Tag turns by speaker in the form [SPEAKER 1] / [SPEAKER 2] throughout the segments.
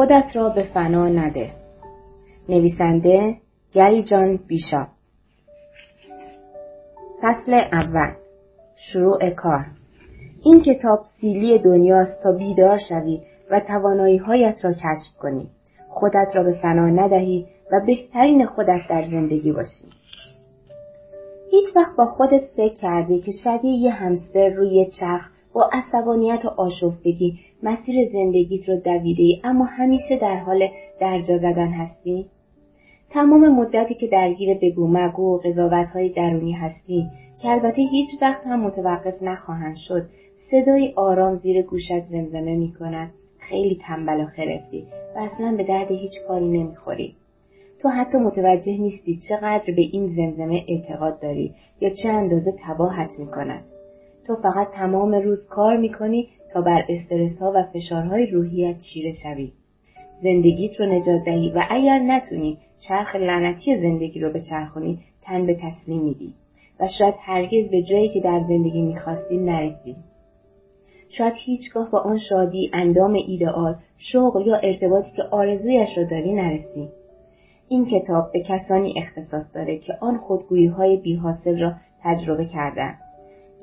[SPEAKER 1] خودت را به فنا نده. نویسنده گری جان بیشا. فصل اول. شروع کار. این کتاب سیلی دنیاست تا بیدار شوی و توانایی هایت را کشف کنی. خودت را به فنا ندهی و بهترین خودت در زندگی باشی. هیچ وقت با خودت فکر کردی که شبیه یه همستر روی چرخ با عصبانیت و آشفتگی مسیر زندگیت رو دویده ای اما همیشه در حال درجا زدن هستی؟ تمام مدتی که درگیر بگو مگو و قضاوت های درونی هستی که البته هیچ وقت هم متوقف نخواهند شد صدای آرام زیر گوشت زمزمه می کند خیلی تنبل و خرفتی و اصلا به درد هیچ کاری نمی‌خوری تو حتی متوجه نیستی چقدر به این زمزمه اعتقاد داری یا چه اندازه تباهت می کند. تو فقط تمام روز کار می‌کنی تا بر استرس ها و فشارهای روحیت چیره شوی. زندگیت رو نجات دهی و اگر نتونی چرخ لعنتی زندگی رو بچرخونی تن به تسلیم میدی و شاید هرگز به جایی که در زندگی می‌خواستی نرسی. شاید هیچگاه با آن شادی، اندام ایدئال، شغل یا ارتباطی که آرزویش را داری نرسی. این کتاب به کسانی اختصاص داره که آن خودگویی های بیحاصل را تجربه کردن.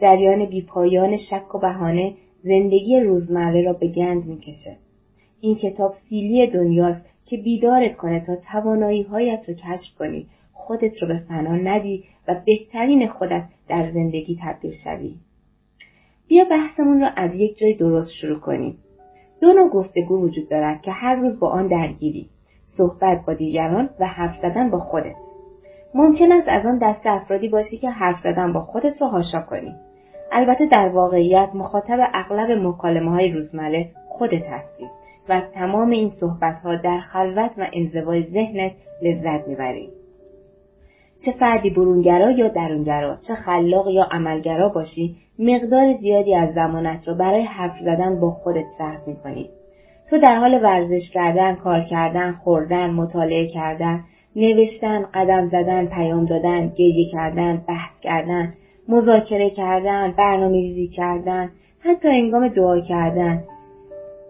[SPEAKER 1] جریان بیپایان شک و بهانه زندگی روزمره را به گند می‌کشه. این کتاب سیلی دنیاست که بیدارت کنه تا توانایی هایت رو کشف کنی خودت رو به فنا ندی و بهترین خودت در زندگی تبدیل شوی. بیا بحثمون را از یک جای درست شروع کنیم. دو نوع گفتگو وجود دارد که هر روز با آن درگیری. صحبت با دیگران و حرف زدن با خودت. ممکن است از آن دست افرادی باشی که حرف زدن با خودت را هاشا کنی. البته در واقعیت مخاطب اغلب مکالمه های روزمره خودت هستی و از تمام این صحبت ها در خلوت و انزوای ذهنت لذت می‌بری. چه فردی برونگرا یا درونگرا چه خلاق یا عملگرا باشی مقدار زیادی از زمانت را برای حرف زدن با خودت صرف می‌کنی تو در حال ورزش کردن کار کردن خوردن مطالعه کردن نوشتن قدم زدن پیام دادن گریه کردن بحث کردن مذاکره کردن برنامه ریزی کردن حتی انگام دعا کردن.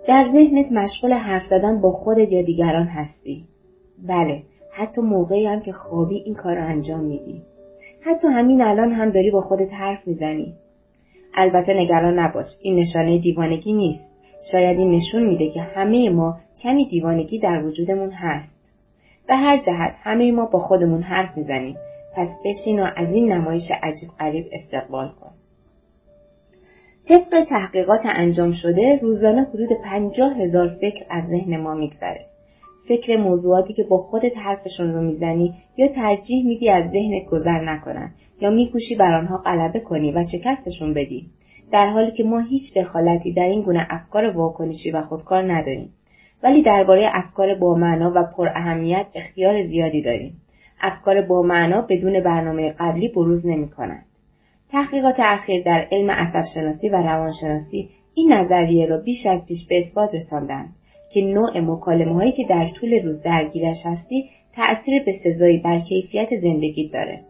[SPEAKER 1] در ذهنت مشغول حرف زدن با خودت یا دیگران هستی. بله حتی موقعی هم که خوابی این کار رو انجام میدی. حتی همین الان هم داری با خودت حرف می‌زنی. البته نگران نباش این نشانه دیوانگی نیست. شاید این نشون میده که همه ما کمی دیوانگی در وجودمون هست. به هر جهت همه ما با خودمون حرف می‌زنیم. پس بشین و از این نمایش عجیب غریب استقبال کن. طبق تحقیقات انجام شده روزانه حدود پنجاه هزار فکر از ذهن ما میگذره. فکر موضوعاتی که با خودت حرفشون رو می‌زنی یا ترجیح میدی از ذهنت گذر نکنن یا میکوشی بر آنها غلبه کنی و شکستشون بدی. در حالی که ما هیچ دخالتی در این گونه افکار واکنشی و خودکار نداریم. ولی درباره افکار با معنا و پر اهمیت اختیار زیادی داریم. افکار با معنا بدون برنامه قبلی بروز نمی کنند. تحقیقات اخیر در علم عصب شناسی و روانشناسی این نظریه را بیش از پیش به اثبات رساندند که نوع مکالمه هایی که در طول روز درگیرش هستی تأثیر سزایی بر کیفیت زندگی داره.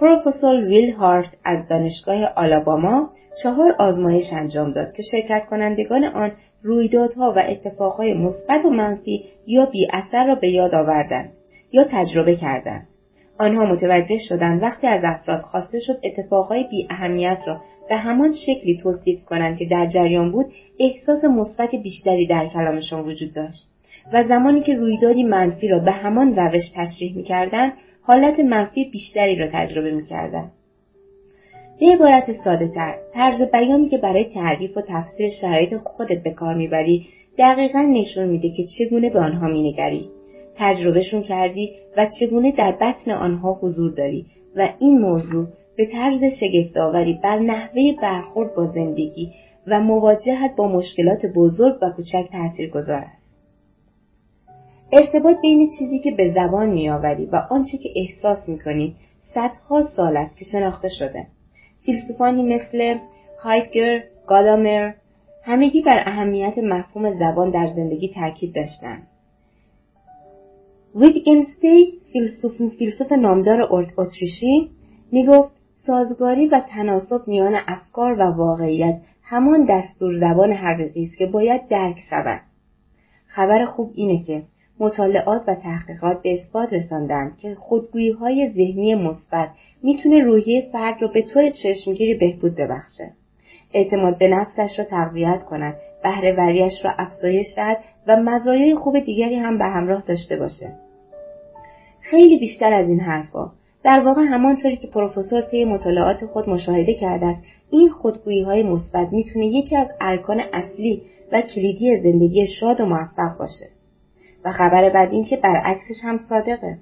[SPEAKER 1] پروفسور ویل هارت از دانشگاه آلاباما چهار آزمایش انجام داد که شرکت کنندگان آن رویدادها و اتفاقهای مثبت و منفی یا بی اثر را به یاد آوردند یا تجربه کردند. آنها متوجه شدند وقتی از افراد خواسته شد اتفاقهای بی اهمیت را به همان شکلی توصیف کنند که در جریان بود احساس مثبت بیشتری در کلامشان وجود داشت. و زمانی که رویدادی منفی را به همان روش تشریح می‌کردند حالت منفی بیشتری را تجربه می‌کردند. به عبارت ساده تر طرز بیانی که برای تعریف و تفسیر شرایط خودت به کار می‌بری دقیقا نشون میده که چگونه به آنها مینگری. تجربهشون کردی و چگونه در بطن آنها حضور داری و این موضوع به طرز شگفتآوری بر نحوه برخورد با زندگی و مواجهت با مشکلات بزرگ و کوچک تاثیر گذار است. ارتباط بین چیزی که به زبان میآوری و آنچه که احساس می‌کنی صدها سال است که شناخته شده. فیلسوفانی مثل هایدگر، گادامر همگی بر اهمیت مفهوم زبان در زندگی تاکید داشتند. ویتگنستی فیلسوف, فیلسوف نامدار اتریشی می‌گفت سازگاری و تناسب میان افکار و واقعیت همان دستور زبان حقیقی است که باید درک شود خبر خوب اینه که مطالعات و تحقیقات به اثبات رساندند که خودگویی های ذهنی مثبت می‌تونه روحیه فرد رو به طور چشمگیری بهبود ببخشه. اعتماد به نفسش را تقویت کند، بهرهوریش را افزایش دهد و مزایای خوب دیگری هم به همراه داشته باشه. خیلی بیشتر از این حرفها در واقع همانطوری که پروفسور طی مطالعات خود مشاهده کرده است این خودگویی های مثبت می‌تونه یکی از ارکان اصلی و کلیدی زندگی شاد و موفق باشه. و خبر بعد این که برعکسش هم صادقه.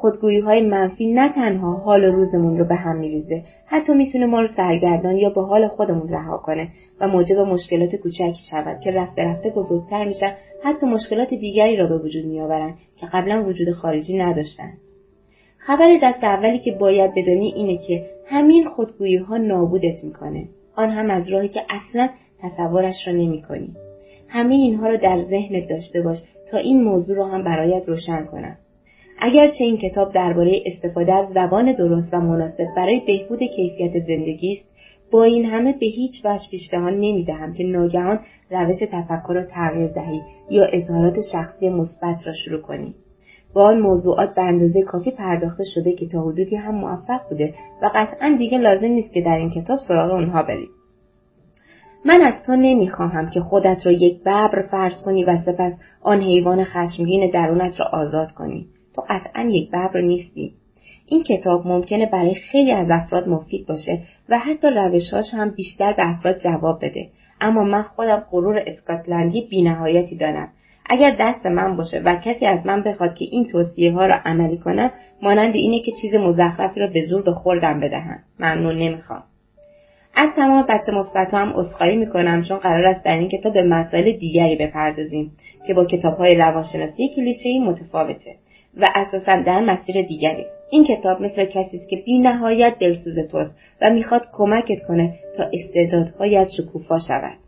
[SPEAKER 1] خودگویی های منفی نه تنها حال و روزمون رو به هم میریزه حتی می‌تونه ما رو سرگردان یا به حال خودمون رها کنه و موجب مشکلات کوچکی شود که رفته رفته بزرگتر میشن حتی مشکلات دیگری را به وجود میآورند که قبلا وجود خارجی نداشتند خبر دست اولی که باید بدانی اینه که همین خودگویی ها نابودت می‌کنه. آن هم از راهی که اصلا تصورش را نمی‌کنی. همه اینها را در ذهنت داشته باش تا این موضوع را هم برایت روشن کنم. اگرچه این کتاب درباره استفاده از زبان درست و مناسب برای بهبود کیفیت زندگی است با این همه به هیچ وجه پیشنهاد نمی‌دهم که ناگهان روش تفکر را تغییر دهی یا اظهارات شخصی مثبت را شروع کنی. با آن موضوعات به اندازه کافی پرداخته شده که تا حدودی هم موفق بوده و قطعا دیگه لازم نیست که در این کتاب سراغ اونها بری. من از تو نمی‌خواهم که خودت را یک ببر فرض کنی و سپس آن حیوان خشمگین درونت را آزاد کنی. تو قطعا یک ببر نیستی. این کتاب ممکنه برای خیلی از افراد مفید باشه و حتی روشهاش هم بیشتر به افراد جواب بده. اما من خودم غرور اسکاتلندی بینهایتی دارم. اگر دست من باشه و کسی از من بخواد که این توصیه ها را عملی کنم مانند اینه که چیز مزخرفی را به زور به خوردم بدهم. ممنون نمی‌خوام. از تمام بچه مثبت هم عذرخواهی می‌کنم چون قرار است در این کتاب به مسائل دیگری بپردازیم که با کتاب های روانشناسی کلیشهای متفاوته. و اساسا در مسیر دیگری. این کتاب مثل کسی است که بی نهایت دلسوز توست و می‌خواد کمکت کنه تا استعدادهایت شکوفا شود.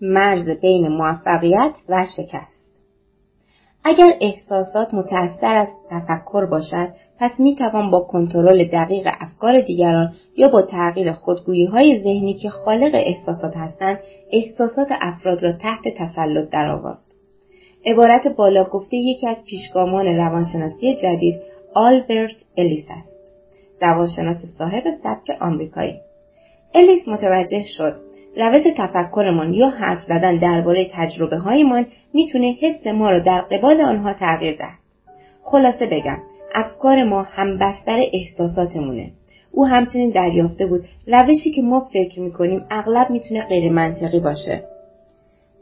[SPEAKER 1] مرز بین موفقیت و شکست. اگر احساسات متأثر از تفکر باشد پس می توان با کنترل دقیق افکار دیگران یا با تغییر خودگویی های ذهنی که خالق احساسات هستند احساسات افراد را تحت تسلط درآورد. عبارت بالا گفته یکی از پیشگامان روانشناسی جدید آلبرت الیس است روانشناس صاحب سبک آمریکایی الیس متوجه شد روش تفکرمان یا حرف زدن درباره تجربه هایمان می‌تونه حس ما را در قبال آنها تغییر دهد. خلاصه بگم افکار ما هم بستر احساساتمونه. او همچنین دریافته بود روشی که ما فکر می‌کنیم اغلب می‌تونه غیر منطقی باشه.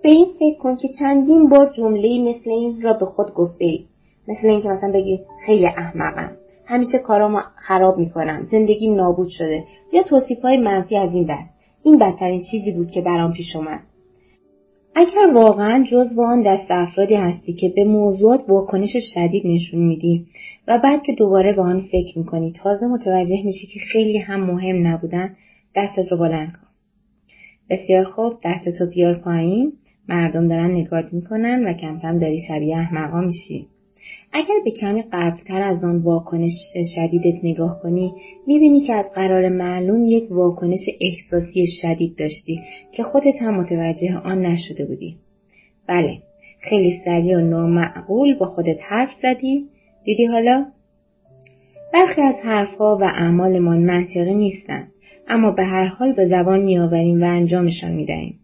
[SPEAKER 1] به این فکر کن که چندین بار جمله مثل این را به خود گفته ای. مثل اینکه مثلا بگی خیلی احمقم. همیشه کارامو خراب می‌کنم. زندگیم نابود شده. یا توصیف های منفی از این دست. این بدترین چیزی بود که برام پیش اومد اگر واقعا جزو آن دست افرادی هستی که به موضوعات واکنش شدید نشون میدی و بعد که دوباره به آن فکر می‌کنی تازه متوجه میشی که خیلی هم مهم نبودن دستت رو بلند کن بسیار خوب دستتو بیار پایین مردم دارن نگات می‌کنن و کم کم داری شبیه احمقا میشی اگر به کمی قبلتر از آن واکنش شدیدت نگاه کنی می‌بینی که از قرار معلوم یک واکنش احساسی شدید داشتی که خودت هم متوجه آن نشده بودی. بله، خیلی سریع و نامعقول با خودت حرف زدی؟ دیدی حالا؟ برخی از حرفها و اعمالمان منطقی نیستند اما به هر حال به زبان میآوریم و انجامشان می‌دهیم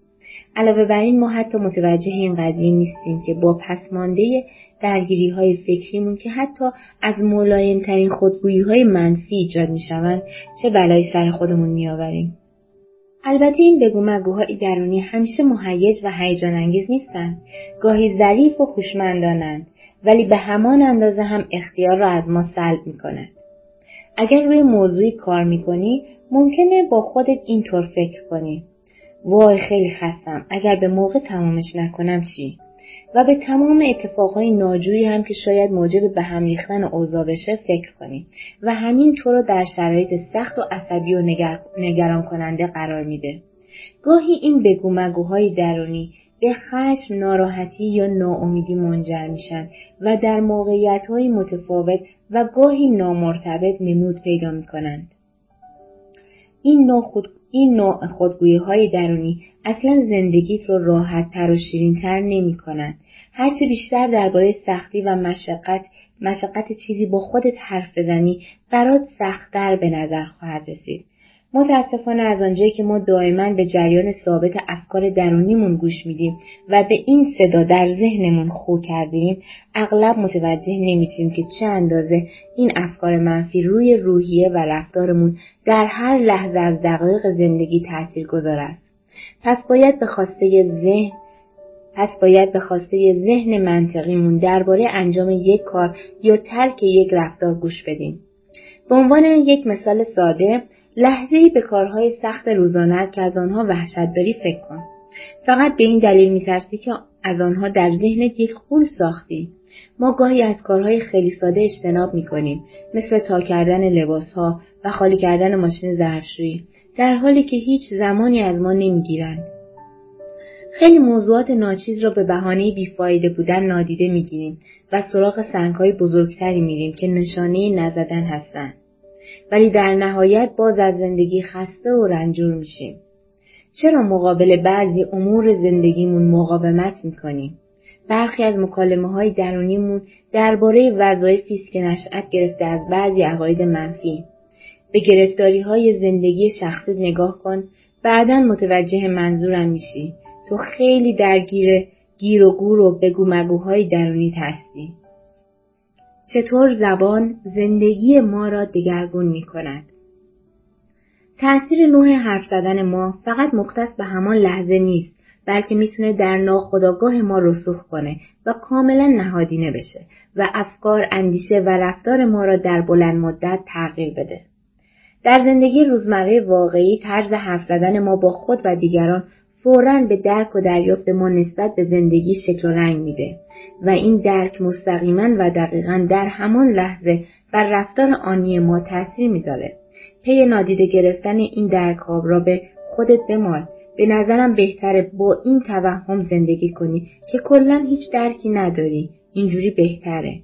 [SPEAKER 1] علاوه بر این ما حتی متوجه این قضیه نیستیم که با پسمانده درگیری های فکریمون که حتی از ترین خودگویی های منفی ایجاد می شوند چه بلایی سر خودمون می آوریم. البته این بگو مگوهای درونی همیشه مهیج و هیجان انگیز نیستند گاهی ظریف و خوشمندانند ولی به همان اندازه هم اختیار را از ما سلب می کند. اگر روی موضوعی کار می کنی ممکنه با خودت اینطور فکر کنی وای خیلی خستم اگر به موقع تمامش نکنم چی و به تمام اتفاقهای ناجوری هم که شاید موجب به هم ریختن اوضاع بشه فکر کنیم و همین تو رو در شرایط سخت و عصبی و نگران کننده قرار میده. گاهی این بگو مگوهای درونی به خشم، ناراحتی یا ناامیدی منجر میشن و در موقعیت های متفاوت و گاهی نامرتبط نمود پیدا می‌کنند. این نوع, خود... این نوع خودگویی های درونی اصلا زندگیت رو راحت تر و شیرین تر نمی کنن. هرچه بیشتر درباره سختی و مشقت مشقت چیزی با خودت حرف بزنی برات سختتر به نظر خواهد رسید. متاسفانه از آنجایی که ما دائما به جریان ثابت افکار درونیمون گوش میدیم و به این صدا در ذهنمون خو کردیم اغلب متوجه نمیشیم که چه اندازه این افکار منفی روی روحیه و رفتارمون در هر لحظه از دقایق زندگی تاثیر گذار است پس باید به خواسته ذهن پس باید به خواسته ذهن منطقیمون درباره انجام یک کار یا ترک یک رفتار گوش بدیم. به عنوان یک مثال ساده لحظه ای به کارهای سخت روزانه که از آنها وحشت داری فکر کن. فقط به این دلیل میترسی که از آنها در ذهنت یک خول ساختی. ما گاهی از کارهای خیلی ساده اجتناب می‌کنیم مثل تا کردن لباسها و خالی کردن ماشین ظرفشویی در حالی که هیچ زمانی از ما نمی‌گیرند خیلی موضوعات ناچیز را به بهانه بیفایده بودن نادیده می‌گیریم و سراغ سنگهای بزرگتری میریم که نشانه نزدن هستند ولی در نهایت باز از زندگی خسته و رنجور میشیم. چرا مقابل بعضی امور زندگیمون مقاومت می‌کنیم؟ برخی از مکالمه های درونیمون درباره وظایفی است که نشأت گرفته از بعضی عقاید منفی. به گرفتاری های زندگی شخصی نگاه کن بعدا متوجه منظورم میشی. تو خیلی درگیر گیر و گور و بگو مگوهای درونی هستی. چطور زبان زندگی ما را دگرگون می کند؟ تأثیر نوع حرف زدن ما فقط مختص به همان لحظه نیست بلکه می‌تونه در ناخودآگاه ما رسوخ کنه و کاملا نهادینه بشه و افکار، اندیشه و رفتار ما را در بلند مدت تغییر بده. در زندگی روزمره واقعی طرز حرف زدن ما با خود و دیگران فورا به درک و دریافت ما نسبت به زندگی شکل و رنگ میده و این درک مستقیما و دقیقا در همان لحظه بر رفتار آنی ما تاثیر می‌ذاره. پی نادیده گرفتن این درک ها را به خودت بمال. به نظرم بهتره با این توهم زندگی کنی که کلا هیچ درکی نداری. اینجوری بهتره.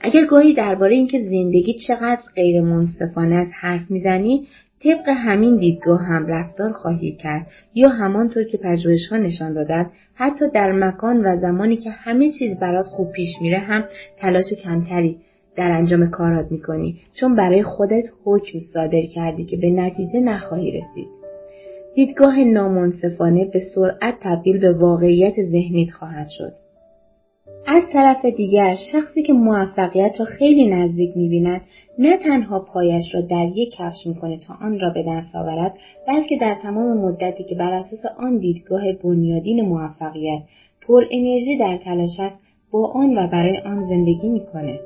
[SPEAKER 1] اگر گاهی درباره اینکه زندگی چقدر غیر منصفانه است حرف می‌زنی طبق همین دیدگاه هم رفتار خواهی کرد یا همانطور که پژوهش ها نشان دادند حتی در مکان و زمانی که همه چیز برات خوب پیش میره هم تلاش کمتری در انجام کارات می‌کنی چون برای خودت حکم صادر کردی که به نتیجه نخواهی رسید. دیدگاه نامنصفانه به سرعت تبدیل به واقعیت ذهنیت خواهد شد. از طرف دیگر شخصی که موفقیت را خیلی نزدیک می‌بیند نه تنها پایش را در یک کفش می‌کنه تا آن را به دست آورد بلکه در تمام مدتی که بر اساس آن دیدگاه بنیادین موفقیت پر انرژی در تلاش است با آن و برای آن زندگی می‌کنه.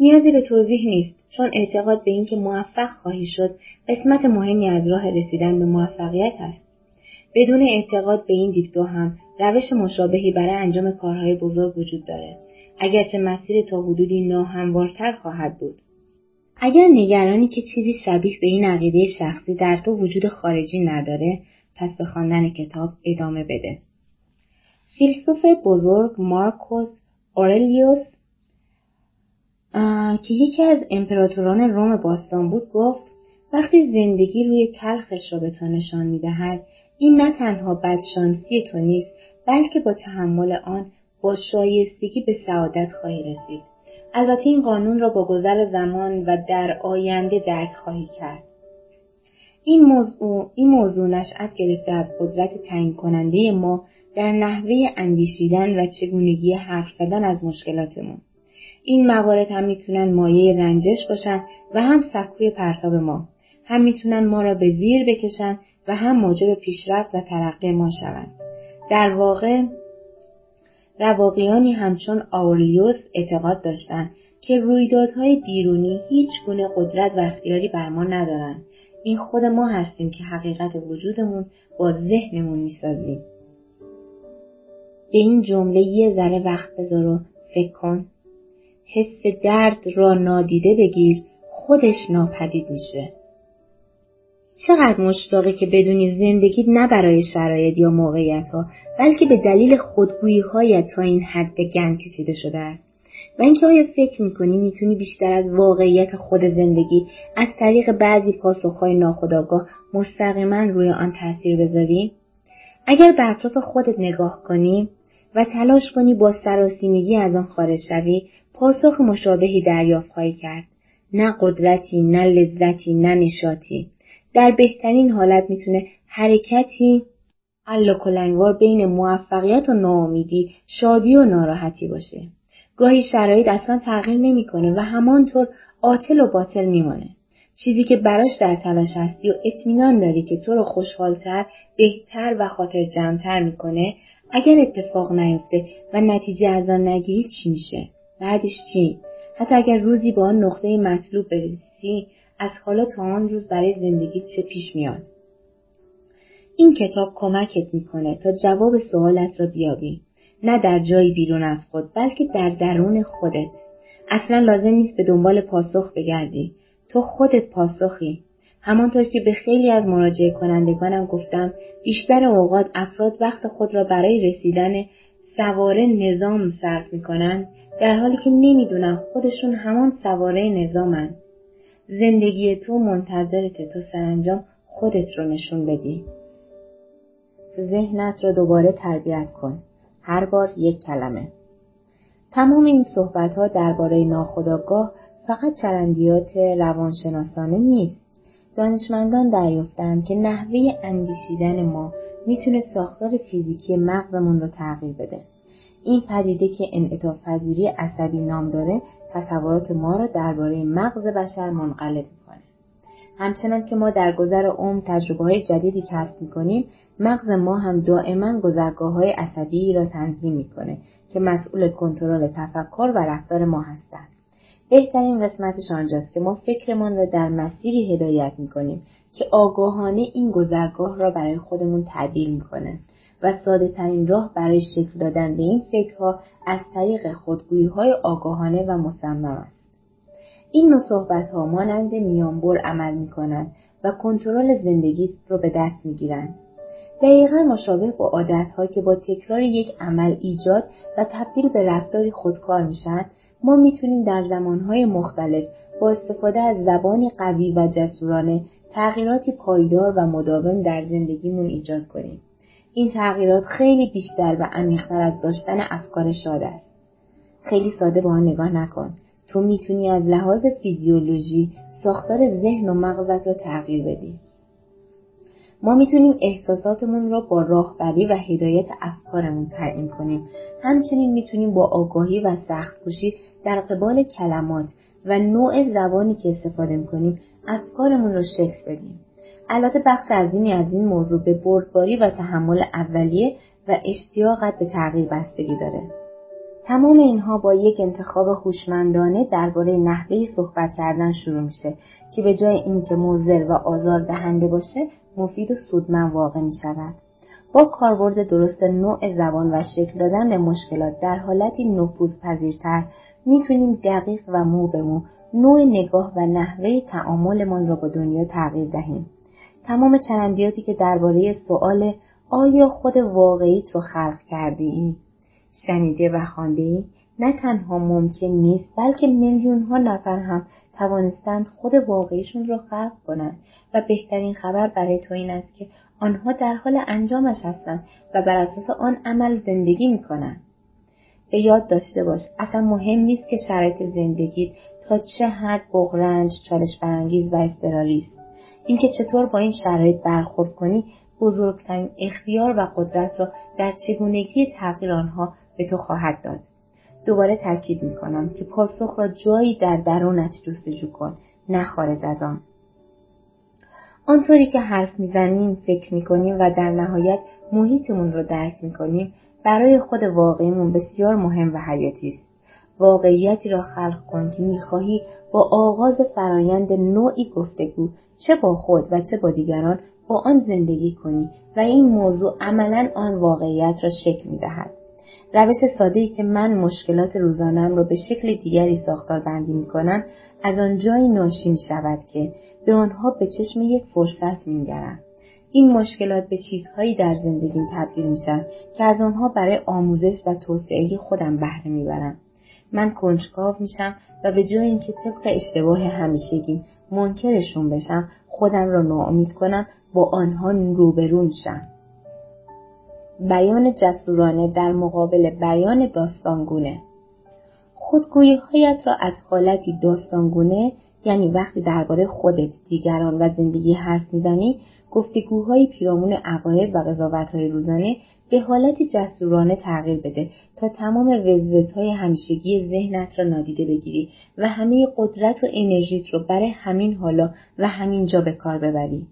[SPEAKER 1] نیازی به توضیح نیست چون اعتقاد به اینکه موفق خواهی شد قسمت مهمی از راه رسیدن به موفقیت است. بدون اعتقاد به این دیدگاه هم روش مشابهی برای انجام کارهای بزرگ وجود داره اگرچه مسیر تا حدودی ناهموارتر خواهد بود. اگر نگرانی که چیزی شبیه به این عقیده شخصی در تو وجود خارجی نداره پس به خواندن کتاب ادامه بده. فیلسوف بزرگ مارکوس اورلیوس که یکی از امپراتوران روم باستان بود گفت وقتی زندگی روی تلخش را به تو نشان می‌دهد این نه تنها بدشانسی تو نیست بلکه با تحمل آن با شایستگی به سعادت خواهی رسید البته این قانون را با گذر زمان و در آینده درک خواهی کرد این موضوع, این موضوع نشأت گرفته از قدرت تعیین کننده ما در نحوه اندیشیدن و چگونگی حرف زدن از مشکلاتمون. این موارد هم می‌تونن مایه رنجش باشن و هم سکوی پرتاب ما. هم می‌تونن ما را به زیر بکشن و هم موجب پیشرفت و ترقی ما شوند. در واقع رواقیانی همچون آوریوس اعتقاد داشتند که رویدادهای بیرونی هیچ گونه قدرت و اختیاری بر ما ندارند. این خود ما هستیم که حقیقت وجودمون با ذهنمون می‌سازیم. به این جمله یه ذره وقت بذار و فکر کن. حس درد را نادیده بگیر خودش ناپدید میشه. چقدر مشتاقه که بدونی زندگی نه برای شرایط یا موقعیت ها بلکه به دلیل خودگویی هایت تا این حد به گند کشیده شده است. و اینکه آیا فکر می‌کنی می‌تونی بیشتر از واقعیت خود زندگی از طریق بعضی پاسخهای ناخودآگاه مستقیما روی آن تاثیر بذاری؟ اگر به اطراف خودت نگاه کنی و تلاش کنی با سراسیمگی از آن خارج شوی پاسخ مشابهی دریافت خواهی کرد. نه قدرتی نه لذتی نه نشاطی. در بهترین حالت می‌تونه حرکتی الا کلنگوار بین موفقیت و ناامیدی شادی و ناراحتی باشه. گاهی شرایط اصلا تغییر نمی‌کنه و همانطور عاطل و باطل میمانه. چیزی که براش در تلاش هستی و اطمینان داری که تو رو خوشحالتر بهتر و خاطر جمعتر می‌کنه اگر اتفاق نیفته و نتیجه از آن نگیری چی میشه؟ بعدش چی؟ حتی اگر روزی با آن نقطه مطلوب برسی از حالا تا آن روز برای زندگی چه پیش میاد؟ این کتاب کمکت می‌کنه تا جواب سوالت را بیابی. نه در جایی بیرون از خود بلکه در درون خودت. اصلا لازم نیست به دنبال پاسخ بگردی. تو خودت پاسخی. همانطور که به خیلی از مراجعه کنندگانم گفتم بیشتر اوقات افراد وقت خود را برای رسیدن سواره نظام صرف می‌کنند در حالی که نمی‌دونن خودشون همان سواره نظامن. زندگی تو منتظرته تا سرانجام خودت رو نشون بدی. ذهنت را دوباره تربیت کن. هر بار یک کلمه. تمام این صحبت ها درباره ناخودآگاه فقط چرندیات روانشناسانه نیست. دانشمندان دریافتند که نحوه اندیشیدن ما می‌تونه ساختار فیزیکی مغزمون رو تغییر بده. این پدیده که انعطاف پذیری عصبی نام داره تصورات ما را درباره مغز بشر منقلب می‌کنه. همچنان که ما در گذر عمر تجربه های جدیدی کسب می‌کنیم مغز ما هم دائما گذرگاه های عصبی را تنظیم می‌کنه که مسئول کنترل تفکر و رفتار ما هستند. بهترین قسمتش آنجاست که ما فکرمان را در مسیری هدایت می‌کنیم که آگاهانه این گذرگاه را برای خودمون تعدیل می‌کنه. و ساده ترین راه برای شکل دادن به این فکرها از طریق خودگویی های آگاهانه و مصمم است. این نوع صحبت ها مانند میانبر عمل می کنند و کنترل زندگی رو به دست می گیرند. دقیقا مشابه با عادت که با تکرار یک عمل ایجاد و تبدیل به رفتاری خودکار میشن ما می‌تونیم در زمانهای مختلف با استفاده از زبانی قوی و جسورانه تغییراتی پایدار و مداوم در زندگیمون ایجاد کنیم. این تغییرات خیلی بیشتر و عمیقتر از داشتن افکار شاد است. خیلی ساده با آن نگاه نکن. تو می‌تونی از لحاظ فیزیولوژی ساختار ذهن و مغزت را تغییر بدی. ما می‌تونیم احساساتمون را با راهبری و هدایت افکارمون تعیین کنیم. همچنین می‌تونیم با آگاهی و سخت در قبال کلمات و نوع زبانی که استفاده می‌کنیم افکارمون رو شکل بدیم. البته بخش عظیمی از این موضوع به بردباری و تحمل اولیه و اشتیاقت به تغییر بستگی داره. تمام اینها با یک انتخاب هوشمندانه درباره نحوه صحبت کردن شروع میشه که به جای اینکه موزر و آزار دهنده باشه مفید و سودمند واقع می شود. با کاربرد درست نوع زبان و شکل دادن به مشکلات در حالتی نفوذ پذیرتر می‌تونیم دقیق و مو به مو نوع نگاه و نحوه تعاملمان را با دنیا تغییر دهیم. تمام چرندیاتی که درباره سوال آیا خود واقعیت رو خلق کرده ای؟ شنیده و خانده ای؟ نه تنها ممکن نیست بلکه میلیون ها نفر هم توانستند خود واقعیشون رو خلق کنند و بهترین خبر برای تو این است که آنها در حال انجامش هستند و بر اساس آن عمل زندگی می‌کنند به یاد داشته باش اصلا مهم نیست که شرایط زندگیت تا چه حد بغرنج چالش برانگیز و اضطراری اینکه چطور با این شرایط برخورد کنی بزرگترین اختیار و قدرت را در چگونگی تغییر آنها به تو خواهد داد. دوباره تاکید می‌کنم که پاسخ را جایی در درونت جستجو کن نه خارج از آن. آنطوری که حرف می‌زنیم فکر می‌کنیم و در نهایت محیطمون رو درک می‌کنیم برای خود واقعیمون بسیار مهم و حیاتی است. واقعیتی را خلق کن که می‌خواهی با آغاز فرایند نوعی گفتگو چه با خود و چه با دیگران با آن زندگی کنی و این موضوع عملا آن واقعیت را شکل می‌دهد. روش ساده ای که من مشکلات روزانم را به شکل دیگری ساختار بندی می کنم از آن جایی ناشی می شود که به آنها به چشم یک فرصت می این مشکلات به چیزهایی در زندگیم تبدیل میشن که از آنها برای آموزش و توسعه خودم بهره می‌برم. من کنجکاو میشم و به جای اینکه طبق اشتباه همیشگی منکرشون بشم خودم را ناامید کنم با آنها روبرو میشم. بیان جسورانه در مقابل بیان داستانگونه. خودگویی هایت را از حالتی داستانگونه یعنی وقتی درباره خودت دیگران و زندگی حرف می‌زنی گفتگوهای پیرامون عقاید و قضاوتهای روزانه به حالت جسورانه تغییر بده تا تمام وزوزهای همیشگی ذهنت را نادیده بگیری و همه قدرت و انرژیت رو برای همین حالا و همین جا به کار ببری.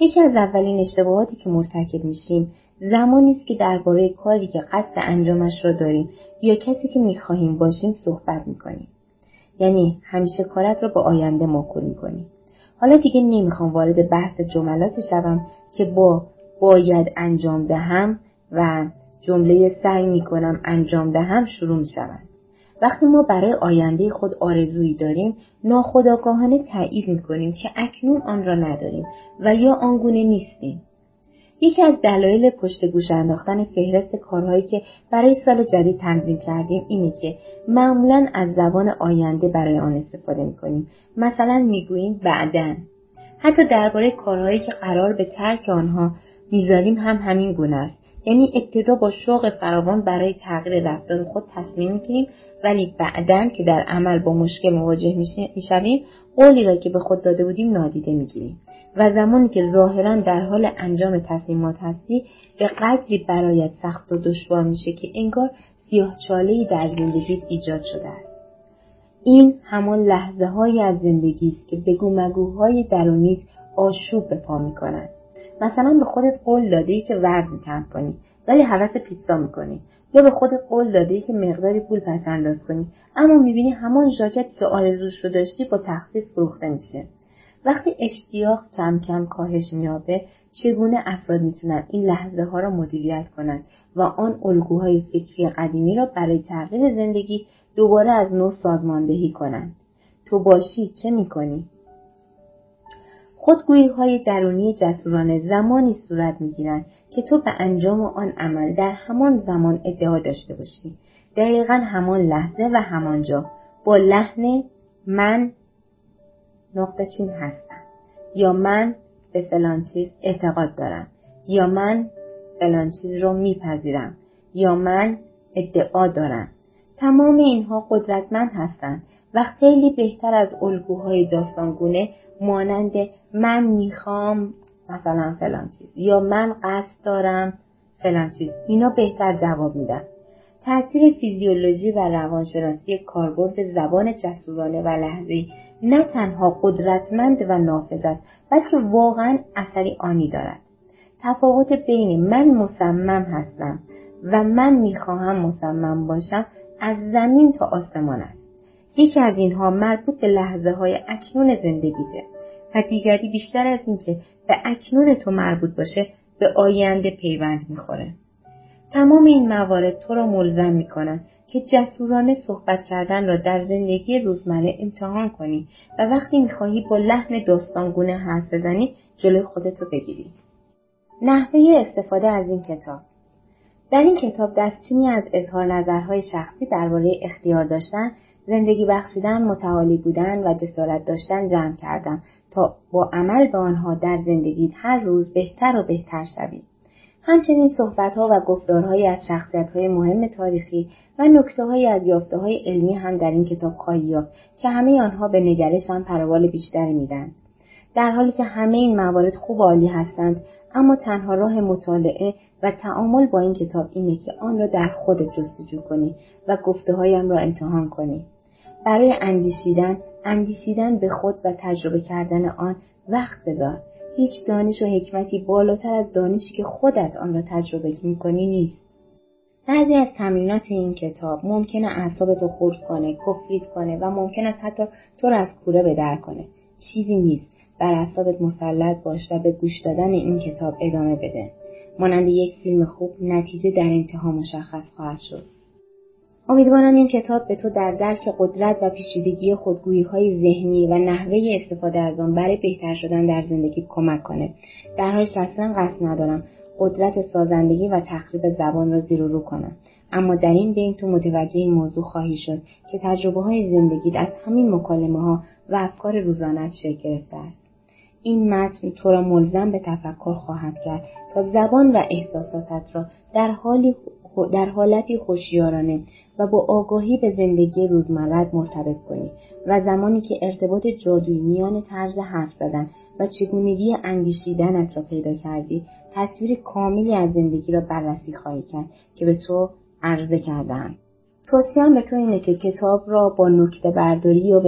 [SPEAKER 1] یکی از اولین اشتباهاتی که مرتکب میشیم زمانی است که درباره کاری که قصد انجامش را داریم یا کسی که می‌خواهیم باشیم صحبت می‌کنیم یعنی همیشه کارت را به آینده موکول می‌کنیم حالا دیگه نمی‌خوام وارد بحث جملاتی شوم که با باید انجام دهم و جمله سعی می‌کنم انجام دهم شروع می‌شوند وقتی ما برای آینده خود آرزویی داریم ناخداگاهانه تایید می‌کنیم که اکنون آن را نداریم و یا آنگونه نیستیم. یکی از دلایل پشت گوش انداختن فهرست کارهایی که برای سال جدید تنظیم کردیم اینه که معمولا از زبان آینده برای آن استفاده می‌کنیم. مثلا می‌گوییم بعدا. حتی درباره کارهایی که قرار به ترک آنها می‌ذاریم هم همین گونه است. یعنی ابتدا با شوق فراوان برای تغییر رفتار خود تصمیم می‌گیریم. ولی بعدا که در عمل با مشکل مواجه می‌شویم قولی را که به خود داده بودیم نادیده می‌گیریم. و زمانی که ظاهرا در حال انجام تصمیمات هستی به قدری برایت سخت و دشوار میشه که انگار سیاه چالهی در زندگیت ایجاد شده است. این همان لحظه های از زندگی است که بگو مگوهای درونیت آشوب به پا می‌کنند مثلا به خودت قول داده ای که وزن کم کنی ولی حوث پیتزا می‌کنی. یا به خودت قول داده ای که مقداری پول پس انداز کنی. اما می‌بینی همان ژاکتی که آرزوش رو داشتی با تخفیف فروخته میشه. وقتی اشتیاق کم کم کاهش میابه چگونه افراد می‌تونن این لحظه ها را مدیریت کنند و آن الگوهای فکری قدیمی را برای تغییر زندگی دوباره از نو سازماندهی کنند تو باشی چه می‌کنی؟ خودگویی های درونی جسورانه زمانی صورت می گیرند که تو به انجام آن عمل در همان زمان ادعا داشته باشی. دقیقا همان لحظه و همان جا. با لحن من نقطه چین هستم. یا من به فلان چیز اعتقاد دارم. یا من فلان چیز رو میپذیرم. یا من ادعا دارم. تمام اینها قدرتمند هستند و خیلی بهتر از الگوهای داستانگونه مانند من می‌خوام مثلا فلان چیز یا من قصد دارم فلان چیز. اینا بهتر جواب میدن. تاثیر فیزیولوژی و روانشناسی کاربرد زبان جسورانه و لحظه نه تنها قدرتمند و نافذ است بلکه واقعا اثری آنی دارد. تفاوت بین من مصمم هستم و من می‌خواهم مصمم باشم از زمین تا آسمان است. یکی از اینها مربوط به لحظه های اکنون زندگیته. و دیگری بیشتر از اینکه به اکنون تو مربوط باشه به آینده پیوند می‌خوره. تمام این موارد تو را ملزم می‌کنن که جسورانه صحبت کردن را در زندگی روزمره امتحان کنی و وقتی می‌خواهی با لحن داستانگونه حرف بزنی جلوی خودتو بگیری. نحوه استفاده از این کتاب در این کتاب دستچینی از اظهار نظرهای شخصی درباره اختیار داشتن زندگی بخشیدن متعالی بودن و جسارت داشتن جمع کردم تا با عمل به آنها در زندگیت هر روز بهتر و بهتر شوی همچنین صحبتها و گفتارهایی از شخصیتهای مهم تاریخی و نکتههایی از یافتههای علمی هم در این کتاب خواهی یافت که همه آنها به نگرشم پروال بیشتری میدن در حالی که همه این موارد خوب عالی هستند اما تنها راه مطالعه و تعامل با این کتاب اینه که آن را در خودت جستجو کنی و گفته هایم را امتحان کنی. برای اندیشیدن اندیشیدن به خود و تجربه کردن آن وقت بذار. هیچ دانش و حکمتی بالاتر از دانشی که خودت آن را تجربه می‌کنی نیست. بعضی از تمرینات این کتاب ممکنه اعصابتو خورد کنه کفریت کنه و ممکن است حتی تو را از کوره به در کنه. چیزی نیست. بر اعصابت مسلط باش و به گوش دادن این کتاب ادامه بده. مانند یک فیلم خوب نتیجه در انتها مشخص خواهد شد. امیدوارم این کتاب به تو در درک قدرت و پیچیدگی خودگویی های ذهنی و نحوه استفاده از آن برای بهتر شدن در زندگی کمک کنه. در حالی که اصلا قصد ندارم قدرت سازندگی و تخریب زبان را زیر و رو کنم. اما در این بین تو متوجه این موضوع خواهی شد که تجربه های زندگیت از همین مکالمه ها و افکار روزانت شکل گرفته است. این متن تو را ملزم به تفکر خواهد کرد تا زبان و احساساتت را در, حالی در حالتی خوشیارانه و با آگاهی به زندگی روزمرت مرتبط کنی و زمانی که ارتباط جادویی میان طرز حرف زدن و چگونگی اندیشیدنت را پیدا کردی تصویر کاملی از زندگی را بررسی خواهی کرد که به تو عرضه کردم توصیهم به تو اینه که کتاب را با نکته برداری یا,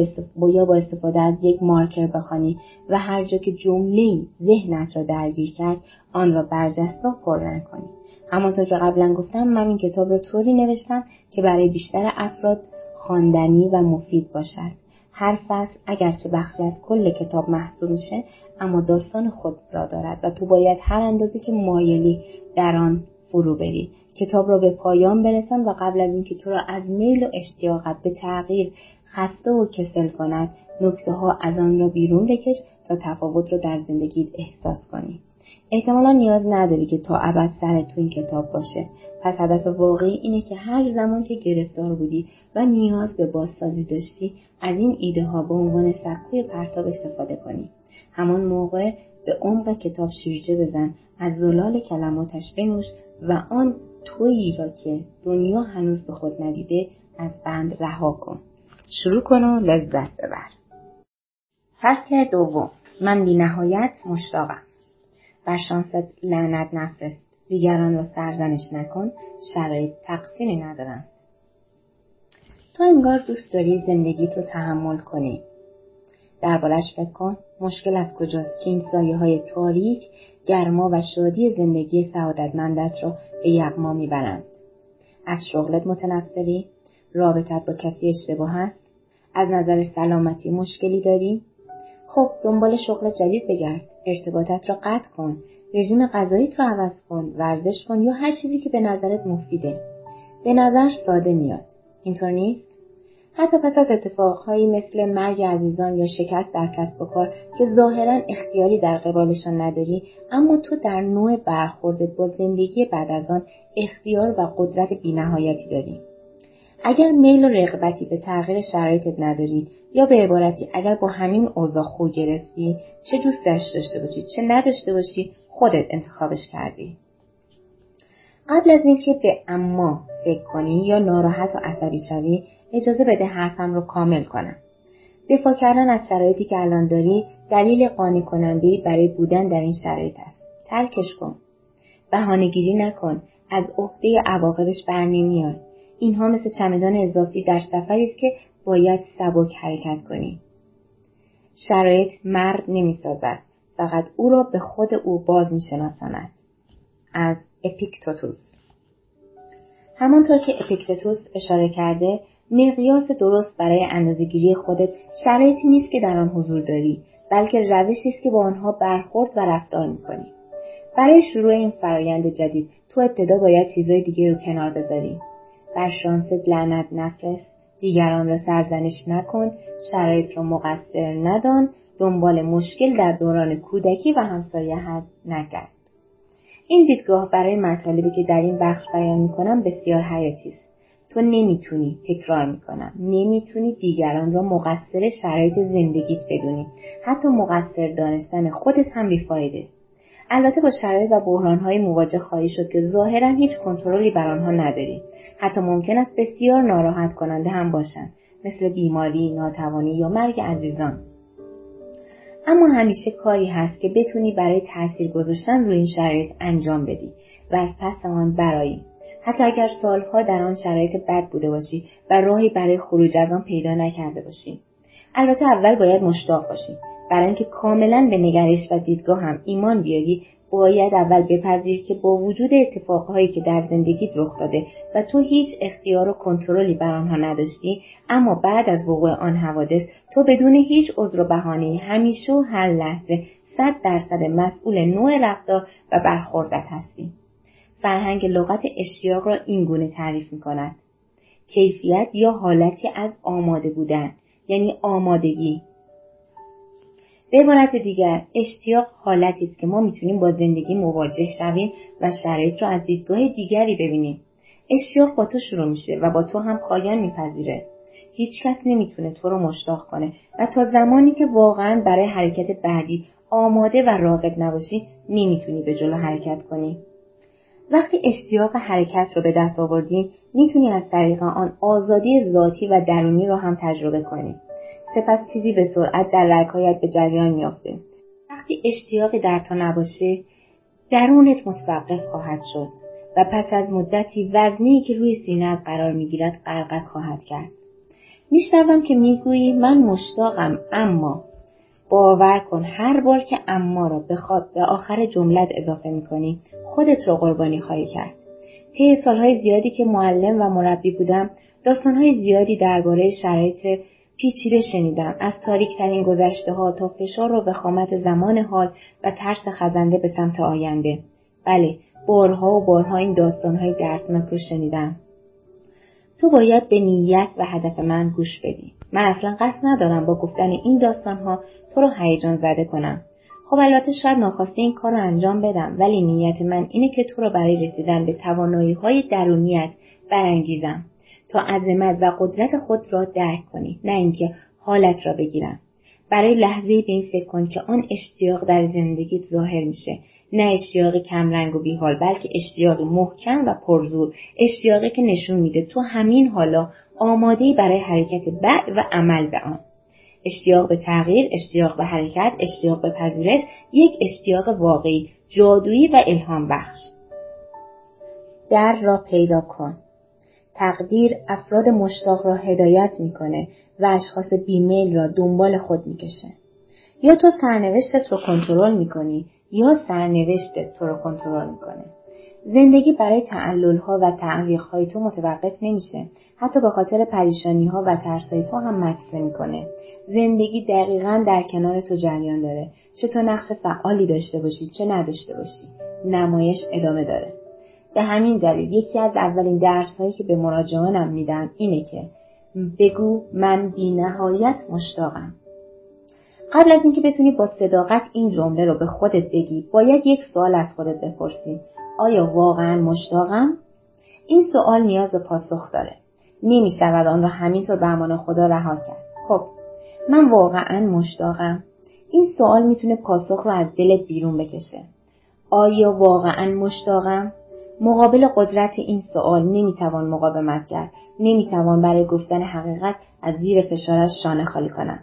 [SPEAKER 1] یا با استفاده از یک مارکر بخوانی و هر جا که جمله ذهنت را درگیر کرد آن را برجسته و پررنگ کنی. همانطور که قبلا گفتم من این کتاب را طوری نوشتم که برای بیشتر افراد خواندنی و مفید باشد. هر فصل اگرچه بخشی از کل کتاب محسوب میشه اما داستان خود را دارد و تو باید هر اندازه که مایلی در آن فرو بری. کتاب را به پایان برسان و قبل از اینکه تو را از میل و اشتیاقت به تغییر خسته و کسل کند نکته ها از آن را بیرون بکش تا تفاوت را در زندگیت احساس کنی. احتمالا نیاز نداری که تا ابد سر تو این کتاب باشه. پس هدف واقعی اینه که هر زمان که گرفتار بودی و نیاز به بازسازی داشتی از این ایده ها به عنوان سکوی پرتاب استفاده کنی. همان موقع به عمق کتاب شیرجه بزن از زلال کلماتش بنوش و آن تویی را که دنیا هنوز به خود ندیده از بند رها کن. شروع کن و لذت ببر. فصل دوم. من بی نهایت مشتاقم. بر شانست لعنت نفرست. دیگران را سرزنش نکن. شرایط تقصیری ندارم تو انگار دوست داری زندگیت رو تحمل کنی. دربارش فکر کن. مشکل از کجاست که این سایه های تاریک گرما و شادی زندگی سعادتمندت را به یغما می‌برند از شغلت متنفری. رابطت با کسی اشتباه است از نظر سلامتی مشکلی داری. خب دنبال شغل جدید بگرد. ارتباطت را قطع کن. رژیم غذاییت را عوض کن. ورزش کن یا هر چیزی که به نظرت مفیده. به نظر ساده میاد. اینطور نیست؟ حتی پس از اتفاقهایی مثل مرگ عزیزان یا شکست در کسب و کار که ظاهرا اختیاری در قبالشان نداری اما تو در نوع برخوردت با زندگی بعد از آن اختیار و قدرت بینهایتی داری. اگر میل و رغبتی به تغییر شرایطت نداری یا به عبارتی اگر با همین اوضاع خو گرفتی چه دوستش داشته باشی چه نداشته باشی خودت انتخابش کردی. قبل از اینکه به اما فکر کنی یا ناراحت و عصبی شوی اجازه بده حرفم رو کامل کنم. دفاع کردن از شرایطی که الان داری دلیل قانع کننده برای بودن در این شرایط است. ترکش کن. بهانهگیری نکن. از عهده عواقبش بر نمیاد اینها مثل چمدان اضافی در سفری است که باید سبک حرکت کنی. شرایط مرد نمی‌سازد. فقط او را به خود او باز میشناساند. از اپیکتوتوس. همانطور که اپیکتتوس اشاره کرده مقیاس درست برای اندازهگیری خودت شرایطی نیست که در آن حضور داری بلکه روشی است که با آنها برخورد و رفتار می‌کنی. برای شروع این فرایند جدید تو ابتدا باید چیزهای دیگه رو کنار بذاری. بر شانست لعنت نفرست. دیگران را سرزنش نکن شرایط را مقصر ندان دنبال مشکل در دوران کودکی و همسایه حد نکرد این دیدگاه برای مطالبی که در این بخش بیان می‌کنم بسیار حیاتی است. تو نمی‌تونی تکرار می‌کنم. نمی‌تونی دیگران را مقصر شرایط زندگیت بدونی. حتی مقصر دانستن خودت هم بیفایده. البته با شرایط و بحرانهای مواجه خواهی شد که ظاهرا هیچ کنترلی بر آنها نداری. حتی ممکن است بسیار ناراحت کننده هم باشند مثل بیماری ناتوانی یا مرگ عزیزان. اما همیشه کاری هست که بتونی برای تاثیر گذاشتن روی این شرایط انجام بدی و از پس آن برایی. حتی اگر سالها در آن شرایط بد بوده باشی و راهی برای خروج از آن پیدا نکرده باشی. البته اول باید مشتاق باشی. برای اینکه کاملا به نگرش و دیدگاه هم ایمان بیاری باید اول بپذیر که با وجود اتفاقهایی که در زندگیت رخ داده و تو هیچ اختیار و کنترلی بر آنها نداشتی اما بعد از وقوع آن حوادث تو بدون هیچ عذر و بهانه همیشه و هر لحظه صد درصد مسئول نوع رفتار و برخوردت هستی فرهنگ لغت اشتیاق را این گونه تعریف می کند. کیفیت یا حالتی از آماده بودن یعنی آمادگی به عبارت دیگر اشتیاق حالتی است که ما می‌تونیم با زندگی مواجه شویم و شرایط را از دیدگاه دیگری ببینیم اشتیاق با تو شروع میشه و با تو هم پایان میپذیره هیچکس نمی‌تونه تو رو مشتاق کنه و تا زمانی که واقعا برای حرکت بعدی آماده و راقب نباشی نمی‌تونی به جلو حرکت کنی. وقتی اشتیاق حرکت رو به دست آوردی می‌تونی از طریق آن آزادی ذاتی و درونی رو هم تجربه کنی. سپس چیزی به سرعت در رگهایت به جریان میافته. وقتی اشتیاقی در تو نباشه درونت متوقف خواهد شد و پس از مدتی وزنی که روی سینهت قرار می‌گیرد غرقت خواهد کرد. میشنوم که می‌گویی من مشتاقم اما باور کن هر بار که اما را بخواد به آخر جملت اضافه می‌کنی خودت را قربانی خواهی کرد طی سالهای زیادی که معلم و مربی بودم داستانهای زیادی درباره شرایط پیچیده شنیدم. از تاریکترین گذشته ها تا فشار و وخامت زمان حال و ترس خزنده به سمت آینده. بله بارها و بارها این داستانهای دردناک رو شنیدم. تو باید به نیت و هدف من گوش بدی. من اصلا قصد ندارم با گفتن این داستانها تو رو هیجان زده کنم. خب البته شاید ناخواسته این کار رو انجام بدم ولی نیت من اینه که تو رو برای رسیدن به توانایی های درونیت برانگیزم. تا عظمت و قدرت خود را درک کنی نه اینکه حالت را بگیرم. برای لحظه به این فکر کن که آن اشتیاق در زندگیت ظاهر میشه. نه اشتیاق کمرنگ و بیحال بلکه اشتیاق محکم و پرزور. اشتیاقی که نشون میده تو همین حالا آماده برای حرکت بعد و عمل به آن. اشتیاق به تغییر اشتیاق به حرکت اشتیاق به پذیرش یک اشتیاق واقعی جادویی و الهام بخش در را پیدا کن. تقدیر افراد مشتاق را هدایت می‌کنه و اشخاص بیمیل را دنبال خود می‌کشه. یا تو سرنوشتت رو کنترل می‌کنی یا سرنوشتت تو رو کنترل می‌کنه. زندگی برای ها و های تو متوقف نمیشه. حتی به خاطر پریشانی ها و های تو هم مکسه می‌کنه. زندگی دقیقا در کنار تو جریان داره. چه تو نقش فعالی داشته باشی چه نداشته باشی. نمایش ادامه داره. به همین دلیل یکی از اولین درس هایی که به مراجعانم میدم اینه که بگو من بی نهایت مشتاقم. قبل از اینکه بتونی با صداقت این جمله رو به خودت بگی باید یک سوال از خودت بپرسی. آیا واقعا مشتاقم؟ این سوال نیاز به پاسخ داره. نمی شود آن را همینطور به امان خدا رها کرد. خب من واقعا مشتاقم. این سوال می‌تونه پاسخ رو از دلت بیرون بکشه. آیا واقعا مشتاقم؟ مقابل قدرت این سوال نمی‌توان مقاومت کرد. نمی‌توان برای گفتن حقیقت از زیر فشارش شانه خالی کنم.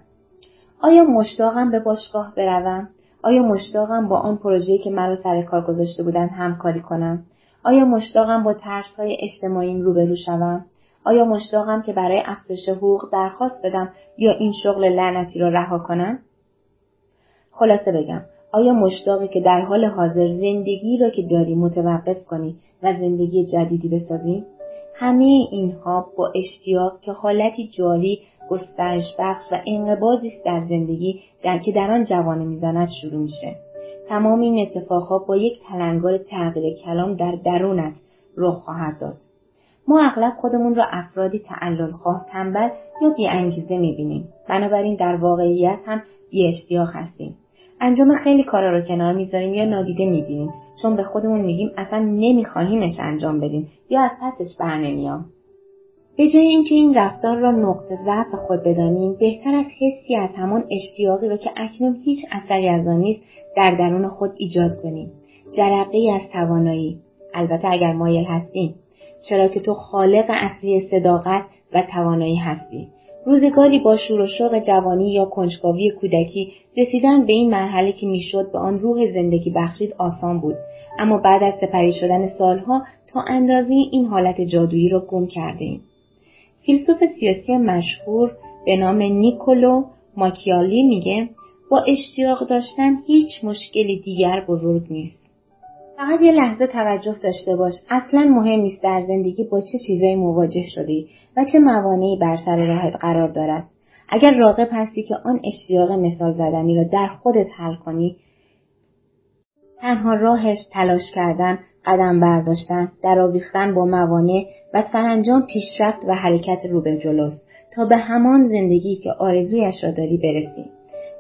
[SPEAKER 1] آیا مشتاقم به باشگاه بروم؟ آیا مشتاقم با آن پروژه‌ای که مرا سر کار گذاشته بودن همکاری کنم؟ آیا مشتاقم با ترسهای اجتماعیم روبرو شوم؟ آیا مشتاقم که برای افزایش حقوق درخواست بدم یا این شغل لعنتی را رها کنم؟ خلاصه بگم آیا مشتاقی که در حال حاضر زندگی را که داری متوقف کنی و زندگی جدیدی بسازی؟ همه اینها با اشتیاق که حالتی جاری گسترش بخش و انقباضی است در زندگی در که در آن جوانه می‌زند شروع میشه. تمام این اتفاقها با یک تلنگار تغییر کلام در درونت رخ خواهد داد. ما اغلب خودمون را افرادی تعلل خواه تنبل یا بیانگیزه می‌بینیم. بنابراین در واقعیت هم بی اشتیاق هستیم. انجام خیلی کارا رو کنار می‌ذاریم یا نادیده می‌بینیم چون به خودمون میگیم اصلا نمیخواهیمش انجام بدیم. یا از پسش برنمیام به جای اینکه این رفتار را نقطه ضعف خود بدانیم بهتر از حسی از همان اشتیاقی را که اکنون هیچ اثری از آن نیست در درون خود ایجاد کنیم. جرقه از توانایی. البته اگر مایل هستیم. چرا که تو خالق اصلی صداقت و توانایی هستی. روزگاری با شور و شوق جوانی یا کنجکاوی کودکی رسیدن به این مرحله که می‌شد به آن روح زندگی بخشید آسان بود اما بعد از سپری شدن سالها تا اندازه این حالت جادویی را گم کرده. فیلسوف سیاسی مشهور به نام نیکولو ماکیالی میگه با اشتیاق داشتن هیچ مشکلی دیگر بزرگ نیست. فقط یه لحظه توجه داشته باش اصلا مهم نیست در زندگی با چه چیزایی مواجه شدی و چه موانعی بر سر راهت قرار دارد؟ اگر راقب هستی که آن اشتیاق مثال زدنی را در خودت حل کنی تنها راهش تلاش کردن قدم برداشتن درآویختن با موانع و سرانجام پیشرفت و حرکت رو به جلوست تا به همان زندگی که آرزویش را داری برسی.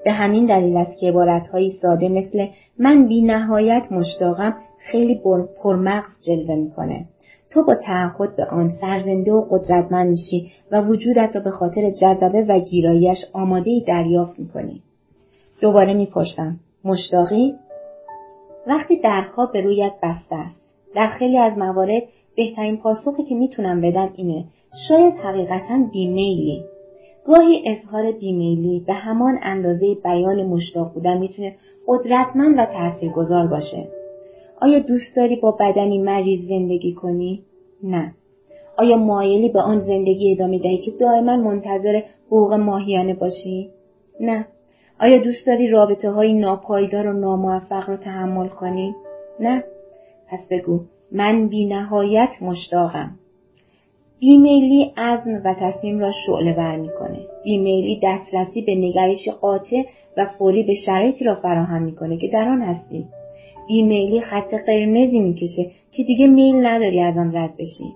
[SPEAKER 1] به همین دلیل است که عبارتهایی ساده مثل من بی نهایت مشتاقم خیلی پرمغز جلوه می‌کنه. تو با تعهد به آن سرزنده و قدرتمند میشی و وجودت را به خاطر جذبه و گیرایش آماده دریافت می‌کنی. دوباره می‌پرسم مشتاقی؟ وقتی درها به رویت بسته است. در خیلی از موارد بهترین پاسخی که می‌تونم بدم اینه شاید حقیقتا بیمیلی. گاهی اظهار بیمیلی به همان اندازه بیان مشتاق بودن می‌تونه قدرتمند و تاثیرگذار باشه. آیا دوست داری با بدنی مریض زندگی کنی؟ نه. آیا مایلی به آن زندگی ادامه دهی که دائما منتظر حقوق ماهیانه باشی؟ نه. آیا دوست داری رابطه های ناپایدار و ناموفق رو تحمل کنی؟ نه. پس بگو من بی نهایت مشتاقم. بیمیلی عزم و تصمیم را شعله بر می‌کنه. بیمیلی دسترسی به نگرش قاطع و فوری به شرایطی را فراهم می‌کنه که در آن هستی. بیمیلی خط قرمزی می‌کشه که دیگه میل نداری از آن رد بشی.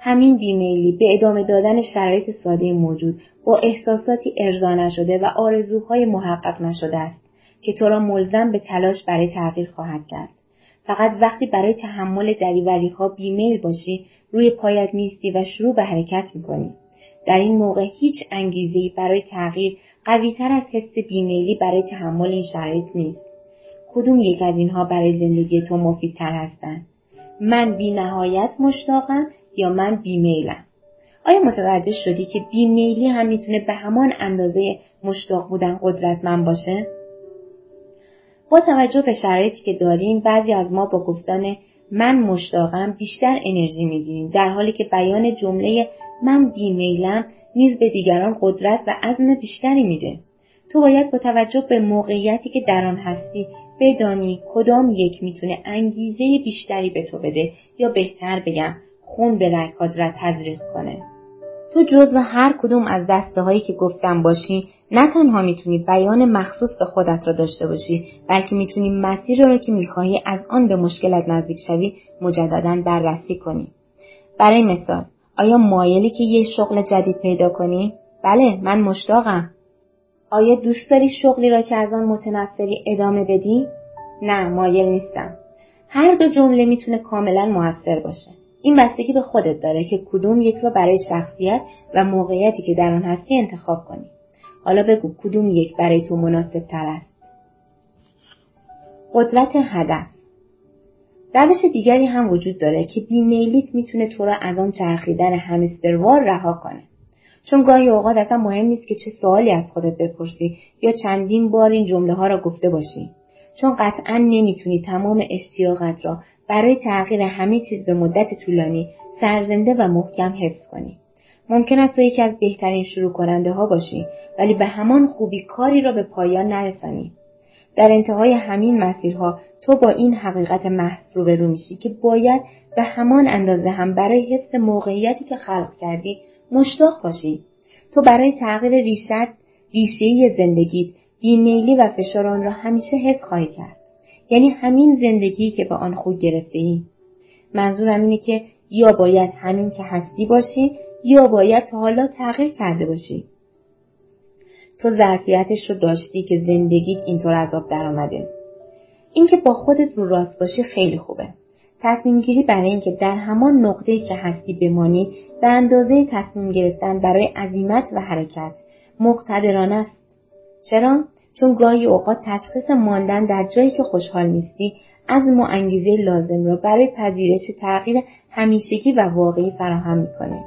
[SPEAKER 1] همین بیمیلی به ادامه دادن شرایط ساده موجود با احساساتی ارضا نشده و آرزوهای محقق نشده است که تو را ملزم به تلاش برای تغییر خواهد کرد. فقط وقتی برای تحمل دریوری ها بیمیل باشی روی پایت میستی و شروع به حرکت می‌کنی. در این موقع هیچ انگیزهای برای تغییر قویتر از حس بیمیلی برای تحمل این شرایط نیست. کدوم یک از اینها برای زندگی تو مفیدتر هستند من بی نهایت مشتاقم یا من بیمیلم؟ آیا متوجه شدی که بیمیلی هم می‌تونه به همان اندازه مشتاق بودن قدرتمند باشه؟ با توجه به شرایطی که داریم بعضی از ما با گفتن من مشتاقم بیشتر انرژی می‌گیریم در حالی که بیان جمله من بیمیلم نیز به دیگران قدرت و عزم بیشتری میده. تو باید با توجه به موقعیتی که در آن هستی بدانی کدام یک می‌تونه انگیزه بیشتری به تو بده یا بهتر بگم خون به رگهات را تزریق کنه. تو جز و هر کدوم از دسته هایی که گفتم باشی نه تنها می‌تونی بیان مخصوص به خودت را داشته باشی بلکه می‌تونی مسیر را که می‌خواهی از آن به مشکلت نزدیک شوی مجددا بررسی کنی. برای مثال آیا مایلی که یه شغل جدید پیدا کنی؟ بله من مشتاقم. آیا دوست داری شغلی را که از آن متنفری ادامه بدی نه مایل نیستم هر دو جمله می‌تونه کاملا موثر باشه این بستگی به خودت داره که کدوم یک را برای شخصیت و موقعیتی که در آن هستی انتخاب کنی. حالا بگو کدوم یک برای تو مناسب تر است. قدرت هدف روش دیگری هم وجود داره که بیمیلیت می‌تونه تو را از آن چرخیدن همستروار رها کنه. چون گاهی اوقات اصلا مهم نیست که چه سوالی از خودت بپرسی یا چندین بار این جمله ها را گفته باشی. چون قطعا نمی‌تونی تمام اشتیاقت را برای تغییر همه چیز به مدت طولانی سرزنده و محکم حفظ کنی. ممکن است تو یکی از بهترین شروع کننده ها باشی ولی به همان خوبی کاری را به پایان نرسانی. در انتهای همین مسیرها تو با این حقیقت محض روبرو میشی که باید به همان اندازه هم برای حفظ موقعیتی که خلق کردی مشتاق باشی. تو برای تغییر ریشت ریشهای زندگیت بیمیلی و فشار آن را همیشه حس خواهی کرد. یعنی همین زندگی که به آن خود گرفته ای. منظورم اینه که یا باید همین که هستی باشی یا باید تا حالا تغییر کرده باشی. تو ظرفیتش رو داشتی که زندگیت اینطور عذاب درآمده. اینکه با خودت رو راست باشی خیلی خوبه. تصمیم گیری برای اینکه در همان نقطه که هستی بمانی به اندازه تصمیم گرفتن برای عظیمت و حرکت مقتدرانه است. چرا؟ چون گاهی اوقات تشخیص ماندن در جایی که خوشحال نیستی از و انگیزه لازم را برای پذیرش تغییر همیشگی و واقعی فراهم می‌کنه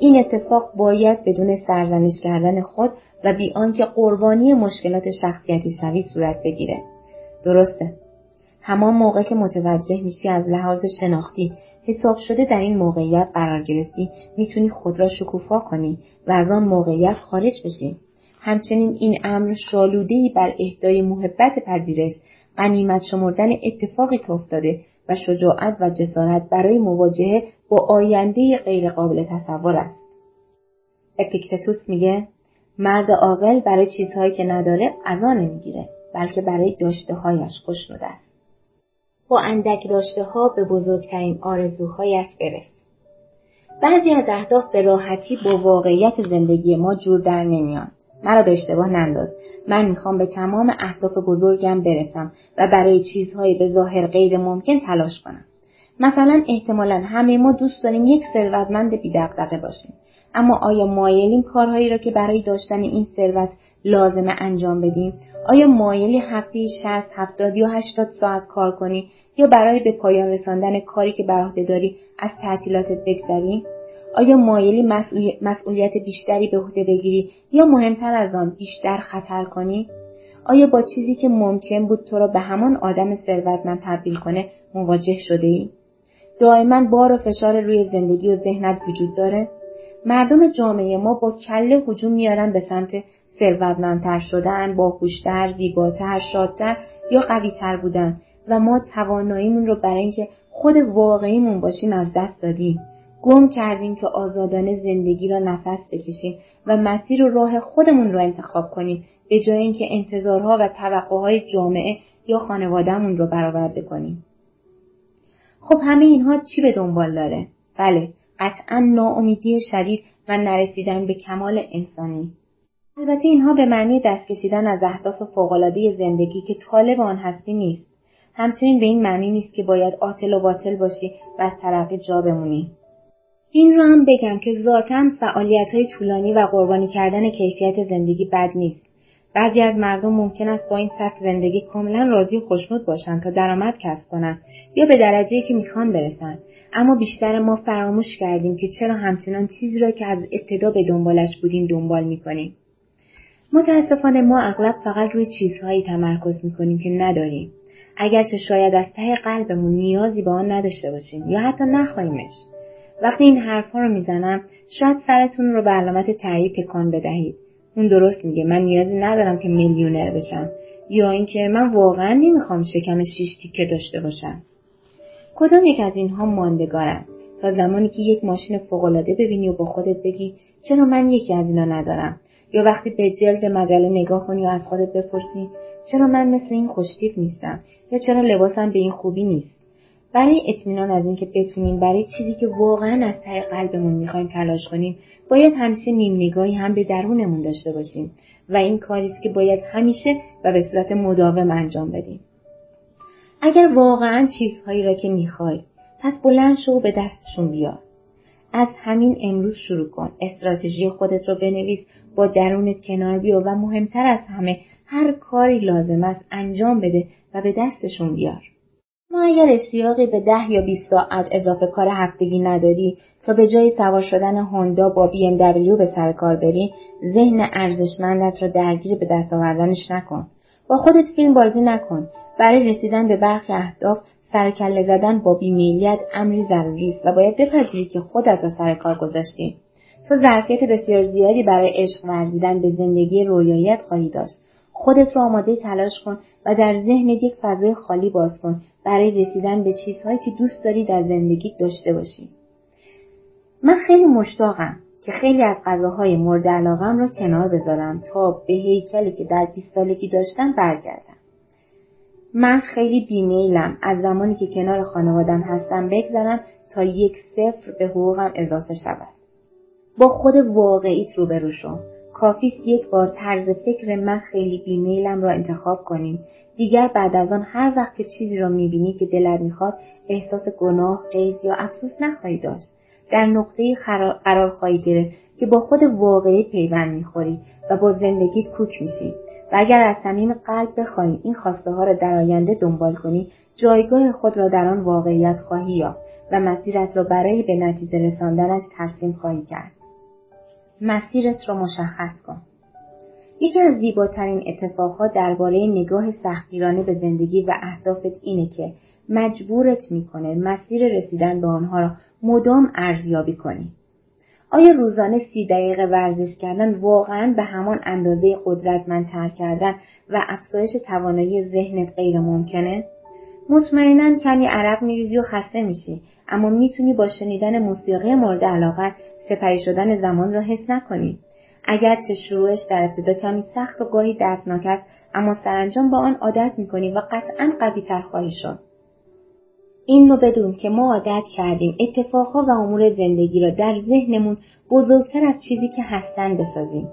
[SPEAKER 1] این اتفاق باید بدون سرزنش کردن خود و بی آنکه قربانی مشکلات شخصیتی شوی صورت بگیره درسته همان موقع که متوجه میشی از لحاظ شناختی حساب شده در این موقعیت قرار گرفتی می‌تونی خود را شکوفا کنی و از آن موقعیت خارج بشی. همچنین این امر شالودهی بر اهدای محبت پذیرش قنیمت شمردن اتفاقی که افتاده و شجاعت و جسارت برای مواجهه با آینده غیرقابل تصور است. اپیکتتوس میگه مرد عاقل برای چیزهایی که نداره عزا نمی‌گیره بلکه برای داشته هایش خوش است با اندک داشته ها به بزرگترین آرزوهایت برس بعضی از اهداف به راحتی با واقعیت زندگی ما جور در نمیان. مرا به اشتباه ننداز. من می‌خوام به تمام اهداف بزرگم برسم و برای چیزهای به ظاهر غیر ممکن تلاش کنم. مثلا احتمالا همه ما دوست داریم یک ثروتمند بیدقدقه باشیم. اما آیا مایلیم کارهایی را که برای داشتن این ثروت لازمه انجام بدیم آیا مایلی هفته 60 70 یا 80 ساعت کار کنی یا برای به پایان رساندن کاری که بر عهده داری از تعطیلاتت بگذری آیا مایلی مسئولیت بیشتری به عهده بگیری یا مهمتر از آن بیشتر خطر کنی آیا با چیزی که ممکن بود تو را به همان آدم ثروتمند تبدیل کنه مواجه شده ای؟ دائما بار و فشار روی زندگی و ذهنت وجود داره؟ مردم جامعه ما با کله هجوم میارن به سمت ثروتمندتر شدن، باهوشتر، زیباتر، شادتر یا قویتر بودن و ما تواناییمون رو برای اینکه خود واقعیمون باشیم از دست دادیم. گم کردیم که آزادانه زندگی را نفس بکشیم و مسیر و راه خودمون را انتخاب کنیم به جای اینکه انتظارها و توقعهای جامعه یا خانوادهمون رو برآورده کنیم. خب همه اینها چی به دنبال داره؟ بله، قطعا ناامیدی شدید و نرسیدن به کمال انسانی. البته اینها به معنی دست کشیدن از اهداف فوقالعاده زندگی که طالب آن هستی نیست. همچنین به این معنی نیست که باید عاطل و باطل باشی و از طرف جا بمونی. این را هم بگم که ذاتا فعالیت های طولانی و قربانی کردن کیفیت زندگی بد نیست. بعضی از مردم ممکن است با این سطح زندگی کاملا راضی و خوشنود باشند تا درآمد کسب کنند یا به درجه که می‌خوان برسند اما بیشتر ما فراموش کردیم که چرا همچنان چیزی را که از ابتدا به دنبالش بودیم دنبال می‌کنیم متاسفانه ما اغلب فقط روی چیزهایی تمرکز می‌کنیم که نداریم. اگرچه شاید از ته قلبمون نیازی به آن نداشته باشیم یا حتی نخواهیمش. وقتی این حرفها رو می‌زنم شاید سرتون رو به علامت تایید تکان بدهید. اون درست میگه من نیازی ندارم که میلیونر بشم یا اینکه من واقعا نمی‌خوام شکم شیش تیکه داشته باشم. کدام یک از اینها ماندگارن؟ تا زمانی که یک ماشین فوقالعاده ببینی و با خودت بگی چرا من یکی از اینا ندارم؟ یا وقتی به جلد مجله نگاه کنی و از خودت بپرسی چرا من مثل این خوشتیپ نیستم؟ یا چرا لباسم به این خوبی نیست؟ برای اطمینان از اینکه بتونیم برای چیزی که واقعا از ته قلبمون می‌خوایم تلاش کنیم باید همیشه نیم نگاهی هم به درونمون داشته باشیم و این کاری است که باید همیشه و به صورت مداوم انجام بدیم. اگر واقعا چیزهایی را که می‌خوای پس بلند شو و به دستشون بیار. از همین امروز شروع کن. استراتژی خودت رو بنویس با درونت کنار بیا و مهمتر از همه هر کاری لازم است انجام بده و به دستشون بیار. ما اگر اشتیاقی به ده یا 20 ساعت اضافه کار هفتگی نداری تا به جای سوار شدن هوندا با بی دبلیو به سر کار بری ذهن ارزشمندت را درگیر به دست آوردنش نکن. با خودت فیلم بازی نکن. برای رسیدن به برخی اهداف سرکله زدن با بیمیلیت امری ضروری است و باید بپذیری که خودت را سر کار گذاشتی تو ظرفیت بسیار زیادی برای عشق ورزیدن به زندگی رویاییت خواهی داشت خودت را آماده تلاش کن و در ذهنت یک فضای خالی باز کن برای رسیدن به چیزهایی که دوست داری در زندگی داشته باشی. من خیلی مشتاقم که خیلی از غذاهای مورد علاقم را کنار بذارم تا به هیکلی که در 20 سالگی داشتم برگردم. من خیلی بیمیلم از زمانی که کنار خانوادم هستم بگذرم تا یک صفر به حقوقم اضافه شود. با خود واقعیت روبرو شو. کافیست یک بار طرز فکر من خیلی بیمیلم را انتخاب کنیم. دیگر بعد از آن هر وقت که چیزی را می‌بینی که دلت می‌خواد احساس گناه قید یا افسوس نخواهی داشت. در نقطه قرار خواهی گرفت که با خود واقعی پیوند می‌خوری و با زندگیت کوک میشی. و اگر از صمیم قلب بخواهی این خواسته ها را در آینده دنبال کنی جایگاه خود را در آن واقعیت خواهی یافت و مسیرت را برای به نتیجه رساندنش ترسیم خواهی کرد. مسیرت را مشخص کن یکی از زیباترین اتفاقها درباره نگاه سختگیرانه به زندگی و اهدافت اینه که مجبورت می‌کنه مسیر رسیدن به آنها را مدام ارزیابی کنی. آیا روزانه سی دقیقه ورزش کردن واقعا به همان اندازه قدرتمندتر کردن و افزایش توانایی ذهنت غیر ممکنه؟ مطمئنا کمی عرق میریزی و خسته میشی اما می‌تونی با شنیدن موسیقی مورد علاقت سپری شدن زمان را حس نکنی اگرچه شروعش در ابتدا کمی سخت و گاهی دردناک است اما سرانجام با آن عادت می‌کنی و قطعا قویتر خواهی شد. این رو بدون که ما عادت کردیم اتفاقها و امور زندگی را در ذهنمون بزرگتر از چیزی که هستن بسازیم.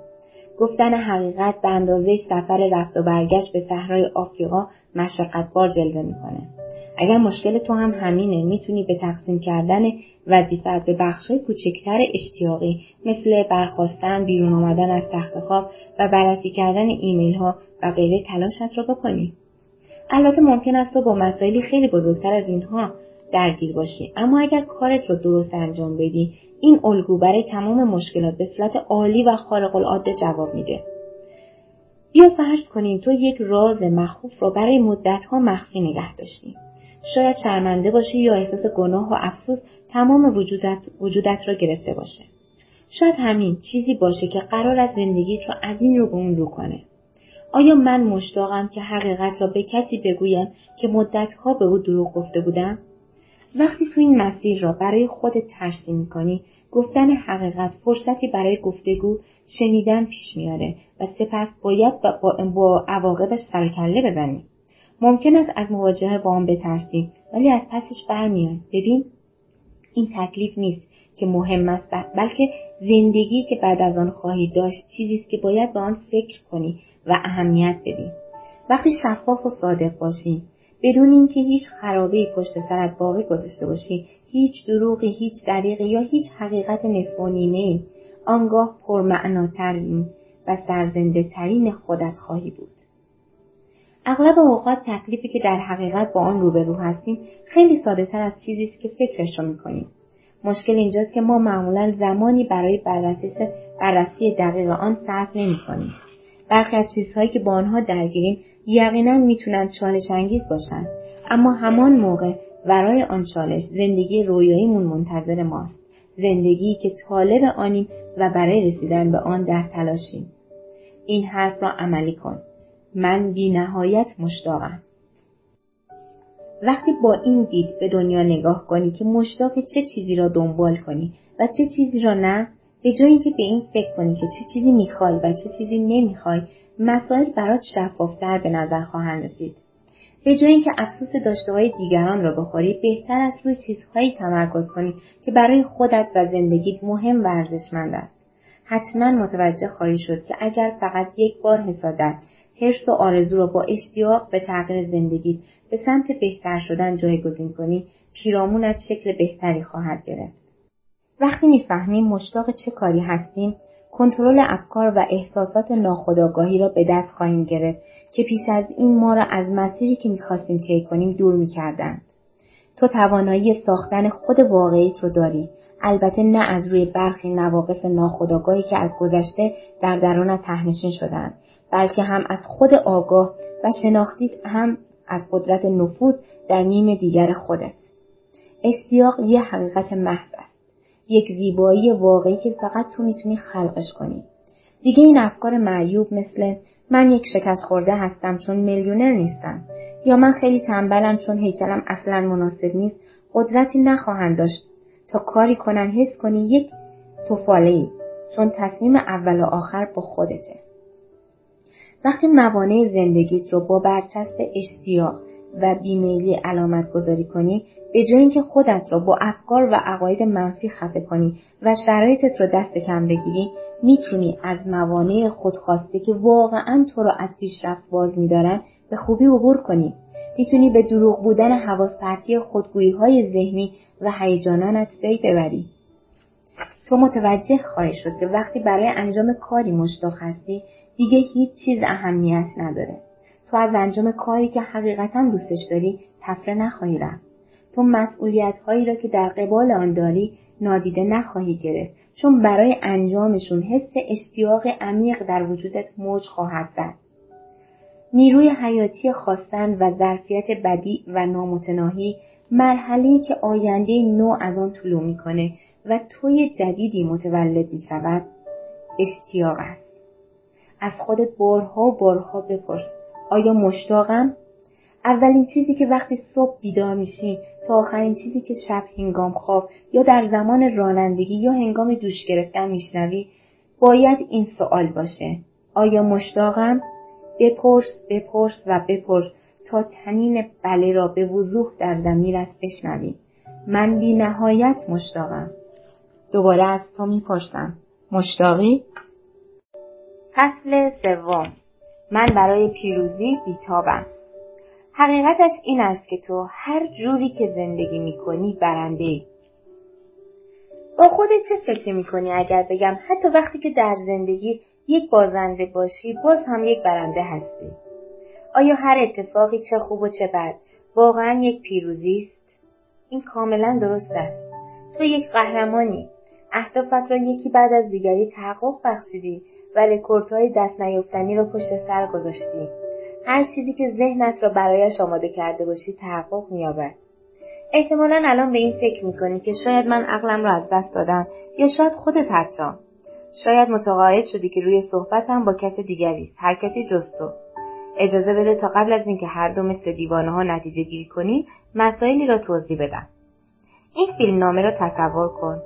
[SPEAKER 1] گفتن حقیقت به اندازه سفر رفت و برگشت به صحرای آفریقا مشقتبار جلوه می‌کنه. اگر مشکل تو هم همینه می‌تونی به تقسیم کردن وظیفت به بخشهای کوچکتر اشتیاقی مثل برخواستن بیرون آمدن از تخت خواب و بررسی کردن ایمیل ها و غیره تلاشت را بکنی. البته ممکن است تو با مسائلی خیلی بزرگتر از اینها درگیر باشی. اما اگر کارت رو درست انجام بدی این الگو برای تمام مشکلات به صورت عالی و خارق العاده جواب میده. بیا فرض کنیم تو یک راز مخوف را برای مدتها مخفی نگه داشتی. شاید شرمنده باشی یا احساس گناه و افسوس تمام وجودت, وجودت را گرفته باشه. شاید همین چیزی باشه که قرار از زندگیت رو از این رو به اون رو کنه. آیا من مشتاقم که حقیقت را به کسی بگویم که مدتها به او دروغ گفته بودم؟ وقتی تو این مسیر را برای خودت ترسیم کنی گفتن حقیقت فرصتی برای گفتگو شنیدن پیش میاره و سپس باید با, با عواقبش سرکله بزنی. ممکن است از مواجهه با آن بترسی ولی از پسش برمیای ببین این تکلیف نیست که مهم است بلکه زندگی که بعد از آن خواهی داشت چیزی است که باید به آن فکر کنی و اهمیت بدی. وقتی شفاف و صادق باشی بدون اینکه هیچ خرابه پشت سرت باقی گذاشته باشی هیچ دروغی هیچ دریغی یا هیچ حقیقت نصف و نیمه آنگاه پرمعناترین و سرزنده ترین خودت خواهی بود. اغلب اوقات تکلیفی که در حقیقت با آن روبرو هستیم خیلی ساده تر از چیزی است که فکرش رو می‌کنیم. مشکل اینجاست که ما معمولا زمانی برای بررسی بررسی دقیق آن صرف نمی‌کنیم. برخی از چیزهایی که با آنها درگیریم یقینا می‌تونند چالش انگیز باشند اما همان موقع ورای آن چالش زندگی رویاییمون منتظر ماست. زندگی که طالب آنیم و برای رسیدن به آن در تلاشیم. این حرف را عملی کن. من بی نهایت مشتاقم. وقتی با این دید به دنیا نگاه کنی که مشتاق چه چیزی را دنبال کنی و چه چیزی را نه به جای اینکه به این فکر کنی که چه چیزی می‌خوای و چه چیزی نمی‌خوای مسائل برات شفافتر به نظر خواهند رسید. به جای اینکه افسوس داشته های دیگران را بخوری بهتر است روی چیزهایی تمرکز کنی که برای خودت و زندگیت مهم و ارزشمند است. حتما متوجه خواهی شد که اگر فقط یک بار حسادت حرص و آرزو را با اشتیاق به تغییر زندگیت به سمت بهتر شدن جایگزین کنی پیرامونت شکل بهتری خواهد گرفت. وقتی می‌فهمیم مشتاق چه کاری هستیم کنترل افکار و احساسات ناخودآگاهی را به دست خواهیم گرفت که پیش از این ما را از مسیری که می‌خواستیم طی کنیم دور می‌کردند. تو توانایی ساختن خود واقعیت رو داری. البته نه از روی برخی نواقص ناخودآگاهی که از گذشته در درونت تهنشین شدند بلکه هم از خود آگاه و شناختیت هم از قدرت نفوذ در نیم دیگر خودت. اشتیاق یه حقیقت محض است. یک زیبایی واقعی که فقط تو می‌تونی خلقش کنی. دیگه این افکار معیوب مثل من یک شکست خورده هستم چون میلیونر نیستم یا من خیلی تنبلم چون هیکلم اصلا مناسب نیست قدرتی نخواهند داشت تا کاری کنن حس کنی یک توفاله ای چون تصمیم اول و آخر با خودته. وقتی موانع زندگیت رو با برچسب اشتیاق و بیمیلی علامت گذاری کنی به جای اینکه خودت را با افکار و عقاید منفی خفه کنی و شرایطت را دست کم بگیری می‌تونی از موانع خودخواسته که واقعا تو را از پیشرفت باز میدارن به خوبی عبور کنی. می‌تونی به دروغ بودن حواس پرتی خودگویی های ذهنی و هیجانانت پی ببری. تو متوجه خواهی شد که وقتی برای انجام کاری مشتاق هستی دیگه هیچ چیز اهمیت نداره. تو از انجام کاری که حقیقتا دوستش داری تفره نخواهی رفت. تو مسئولیت هایی را که در قبال آن داری نادیده نخواهی گرفت. چون برای انجامشون حس اشتیاق عمیق در وجودت موج خواهد زد. نیروی حیاتی خواستن و ظرفیت بدی و نامتناهی مرحله که آینده نو از آن طلوع می‌کنه و توی جدیدی متولد می شود اشتیاق است. از خودت بارها و بارها بپرس. آیا مشتاقم؟ اولین چیزی که وقتی صبح بیدار میشی تا آخرین چیزی که شب هنگام خواب یا در زمان رانندگی یا هنگام دوش گرفتن میشنوی باید این سوال باشه. آیا مشتاقم؟ بپرس بپرس و بپرس تا تنین بله را به وضوح در زمیرت بشنوی. من بی نهایت مشتاقم. دوباره از تو می‌پرسم. مشتاقی؟ فصل سوم من برای پیروزی بیتابم حقیقتش این است که تو هر جوری که زندگی می‌کنی برنده ای. با خودت چه فکر می‌کنی اگر بگم حتی وقتی که در زندگی یک بازنده باشی باز هم یک برنده هستی؟ آیا هر اتفاقی چه خوب و چه بد واقعا یک پیروزی است؟ این کاملا درست است. تو یک قهرمانی. اهدافت را یکی بعد از دیگری تحقق بخشیدی و رکوردهای دست نیافتنی را پشت سر گذاشتی. هر چیزی که ذهنت را برایش آماده کرده باشی تحقق مییابد. احتمالا الان به این فکر می‌کنی که شاید من عقلم را از دست دادم یا شاید خودت حتی. شاید متقاعد شدی که روی صحبتم با کس دیگری است هر کسی جز تو. اجازه بده تا قبل از اینکه هر دو مثل دیوانه ها نتیجه گیری کنیم مسائلی را توضیح بدم. این فیلم نامه را تصور کن.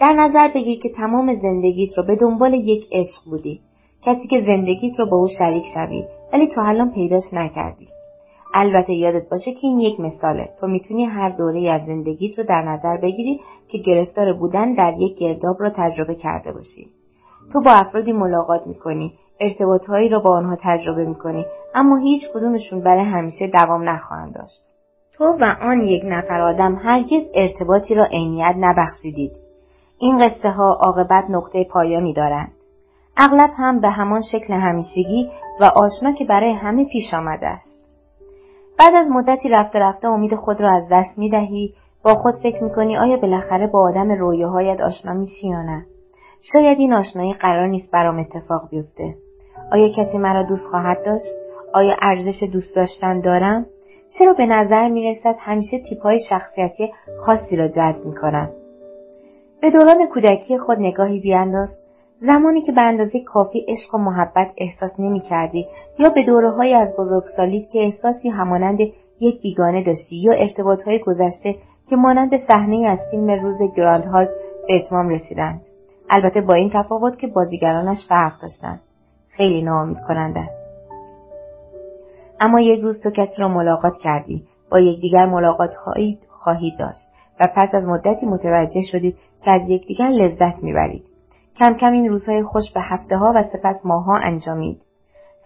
[SPEAKER 1] در نظر بگیر که تمام زندگیت را به دنبال یک عشق بودی. کسی که زندگیت را با او شریک شوی ولی تو الان پیداش نکردی. البته یادت باشه که این یک مثاله. تو می‌تونی هر دوره از زندگیت رو در نظر بگیری که گرفتار بودن در یک گرداب را تجربه کرده باشی. تو با افرادی ملاقات می‌کنی ارتباطهایی را با آنها تجربه می‌کنی اما هیچ کدومشون برای همیشه دوام نخواهند داشت. تو و آن یک نفر آدم هرگز ارتباطی را عینیت نبخشیدید. این قصه ها عاقبت نقطه پایانی دارند. اغلب هم به همان شکل همیشگی و آشنا که برای همه پیش آمده است. بعد از مدتی رفته رفته امید خود را از دست می دهی با خود فکر می کنی آیا بالاخره با آدم رویاهایت آشنا میشی یا نه؟ شاید این آشنایی قرار نیست برام اتفاق بیفته. آیا کسی مرا دوست خواهد داشت؟ آیا ارزش دوست داشتن دارم؟ چرا به نظر می رسد همیشه تیپ های شخصیتی خاصی را جذب می کنم؟ به دوران کودکی خود نگاهی بیانداز زمانی که به اندازه کافی عشق و محبت احساس نمی کردی یا به دوره های از بزرگسالید که احساسی همانند یک بیگانه داشتی یا ارتباط های گذشته که مانند صحنه از فیلم روز گراند هال به اتمام رسیدند. البته با این تفاوت که بازیگرانش فرق داشتند. خیلی ناامید کننده است. اما یک روز تو کسی را ملاقات کردی با یکدیگر ملاقات خواهید داشت و پس از مدتی متوجه شدید که از یکدیگر لذت می‌برید کم کم این روزهای خوش به هفته ها و سپس ماهها انجامید.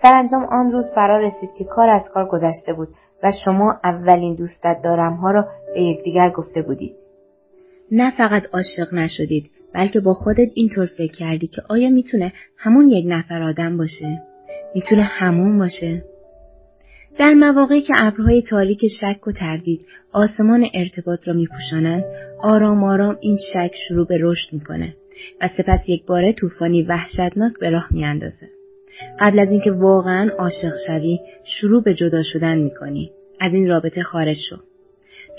[SPEAKER 1] سرانجام آن روز فرا رسید که کار از کار گذشته بود و شما اولین دوستت دارم ها را به یکدیگر گفته بودید. نه فقط عاشق نشدید بلکه با خودت اینطور فکر کردی که آیا می‌تونه همون یک نفر آدم باشه؟ می‌تونه همون باشه؟ در مواقعی که ابرهای تاریک شک و تردید آسمان ارتباط را میپوشانند آرام آرام این شک شروع به رشد می‌کنه و سپس یک باره طوفانی وحشتناک به راه میاندازه. قبل از اینکه واقعا عاشق شوی شروع به جدا شدن می‌کنی. از این رابطه خارج شو.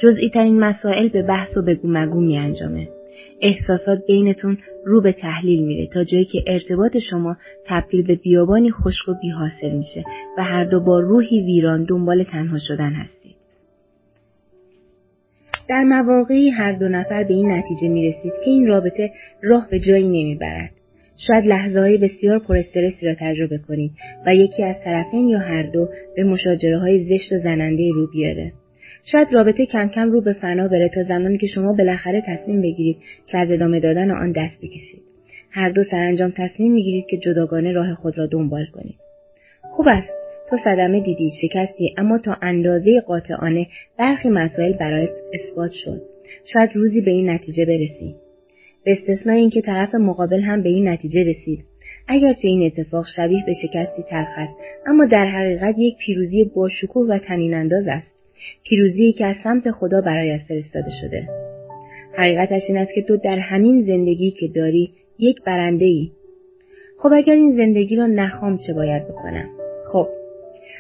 [SPEAKER 1] جزئی ترین مسائل به بحث و بگو مگو می انجامه. احساسات بینتون رو به تحلیل میره تا جایی که ارتباط شما تبدیل به بیابانی خشک و بیحاصل میشه و هر دو با روحی ویران دنبال تنها شدن هست. در مواقعی هر دو نفر به این نتیجه می رسید که این رابطه راه به جایی نمی برد. شاید لحظه های بسیار پرسترسی را تجربه کنید و یکی از طرفین یا هر دو به مشاجره های زشت و زننده رو بیاره. شاید رابطه کم کم رو به فنا بره تا زمانی که شما بالاخره تصمیم بگیرید که از ادامه دادن آن دست بکشید. هر دو سرانجام تصمیم می‌گیرید که جداگانه راه خود را دنبال کنید. خوب است. تو صدمه دیدی شکستی اما تا اندازه قاطعانه برخی مسائل برایت اثبات شد. شاید روزی به این نتیجه برسی. به استثنای اینکه طرف مقابل هم به این نتیجه رسید. اگرچه این اتفاق شبیه به شکستی تلخ است اما در حقیقت یک پیروزی باشکوه و تنین انداز است. پیروزی که از سمت خدا برایت فرستاده شده. حقیقتش این است که تو در همین زندگی که داری یک برنده ای خب اگر این زندگی را نخوام چه باید بکنم؟ خب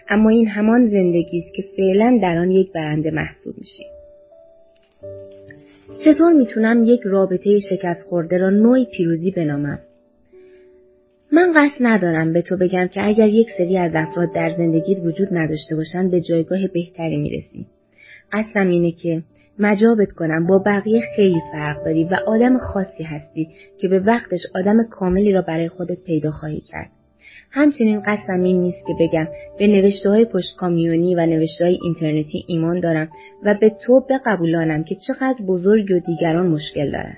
[SPEAKER 1] اما این همان زندگی است که فعلا در آن یک برنده محسوب میشی. چطور می‌تونم یک رابطه شکست خورده را نوعی پیروزی بنامم؟ من قصد ندارم به تو بگم که اگر یک سری از افراد در زندگیت وجود نداشته باشند به جایگاه بهتری می‌رسی قصدم اینه که مجابت کنم با بقیه خیلی فرق داری و آدم خاصی هستی که به وقتش آدم کاملی را برای خودت پیدا خواهی کرد همچنین قصدم این نیست که بگم به نوشته های پشت کامیونی و نوشته های اینترنتی ایمان دارم و به تو بقبولانم که چقدر بزرگ و دیگران مشکل دارن.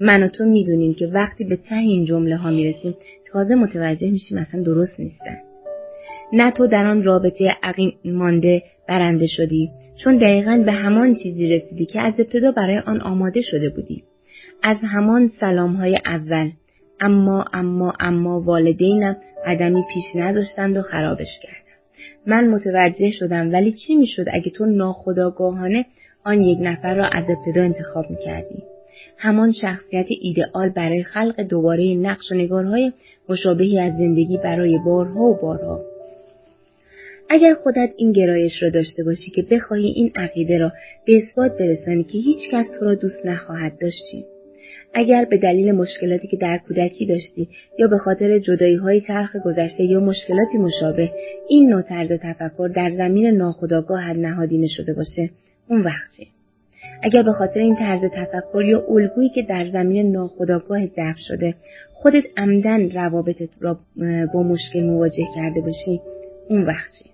[SPEAKER 1] من و تو می‌دونیم که وقتی به ته این جمله ها می‌رسیم تازه متوجه میشیم اصلا درست نیستن. نه تو در آن رابطه عقیم مانده برنده شدی چون دقیقا به همان چیزی رسیدی که از ابتدا برای آن آماده شده بودی. از همان سلام های اول. اما اما اما والدینم قدمی پیش نداشتند و خرابش کردند. من متوجه شدم ولی چی می‌شد اگه تو ناخداگاهانه آن یک نفر را از ابتدا انتخاب می‌کردی؟ همان شخصیت ایدئال برای خلق دوباره نقش و نگارهای مشابهی از زندگی برای بارها و بارها اگر خودت این گرایش را داشته باشی که بخواهی این عقیده را به اثبات برسانی که هیچ کس تو را دوست نخواهد داشتی اگر به دلیل مشکلاتی که در کودکی داشتی یا به خاطر جدایی های تلخ گذشته یا مشکلاتی مشابه این نوع طرز تفکر در زمین ناخودآگاهت نهادینه شده باشه اون وقت چی؟ اگر به خاطر این طرز تفکر یا الگویی که در زمین ناخودآگاه ضبط شده خودت عمدن روابطت را با مشکل مواجه کرده باشی اون وقت چی؟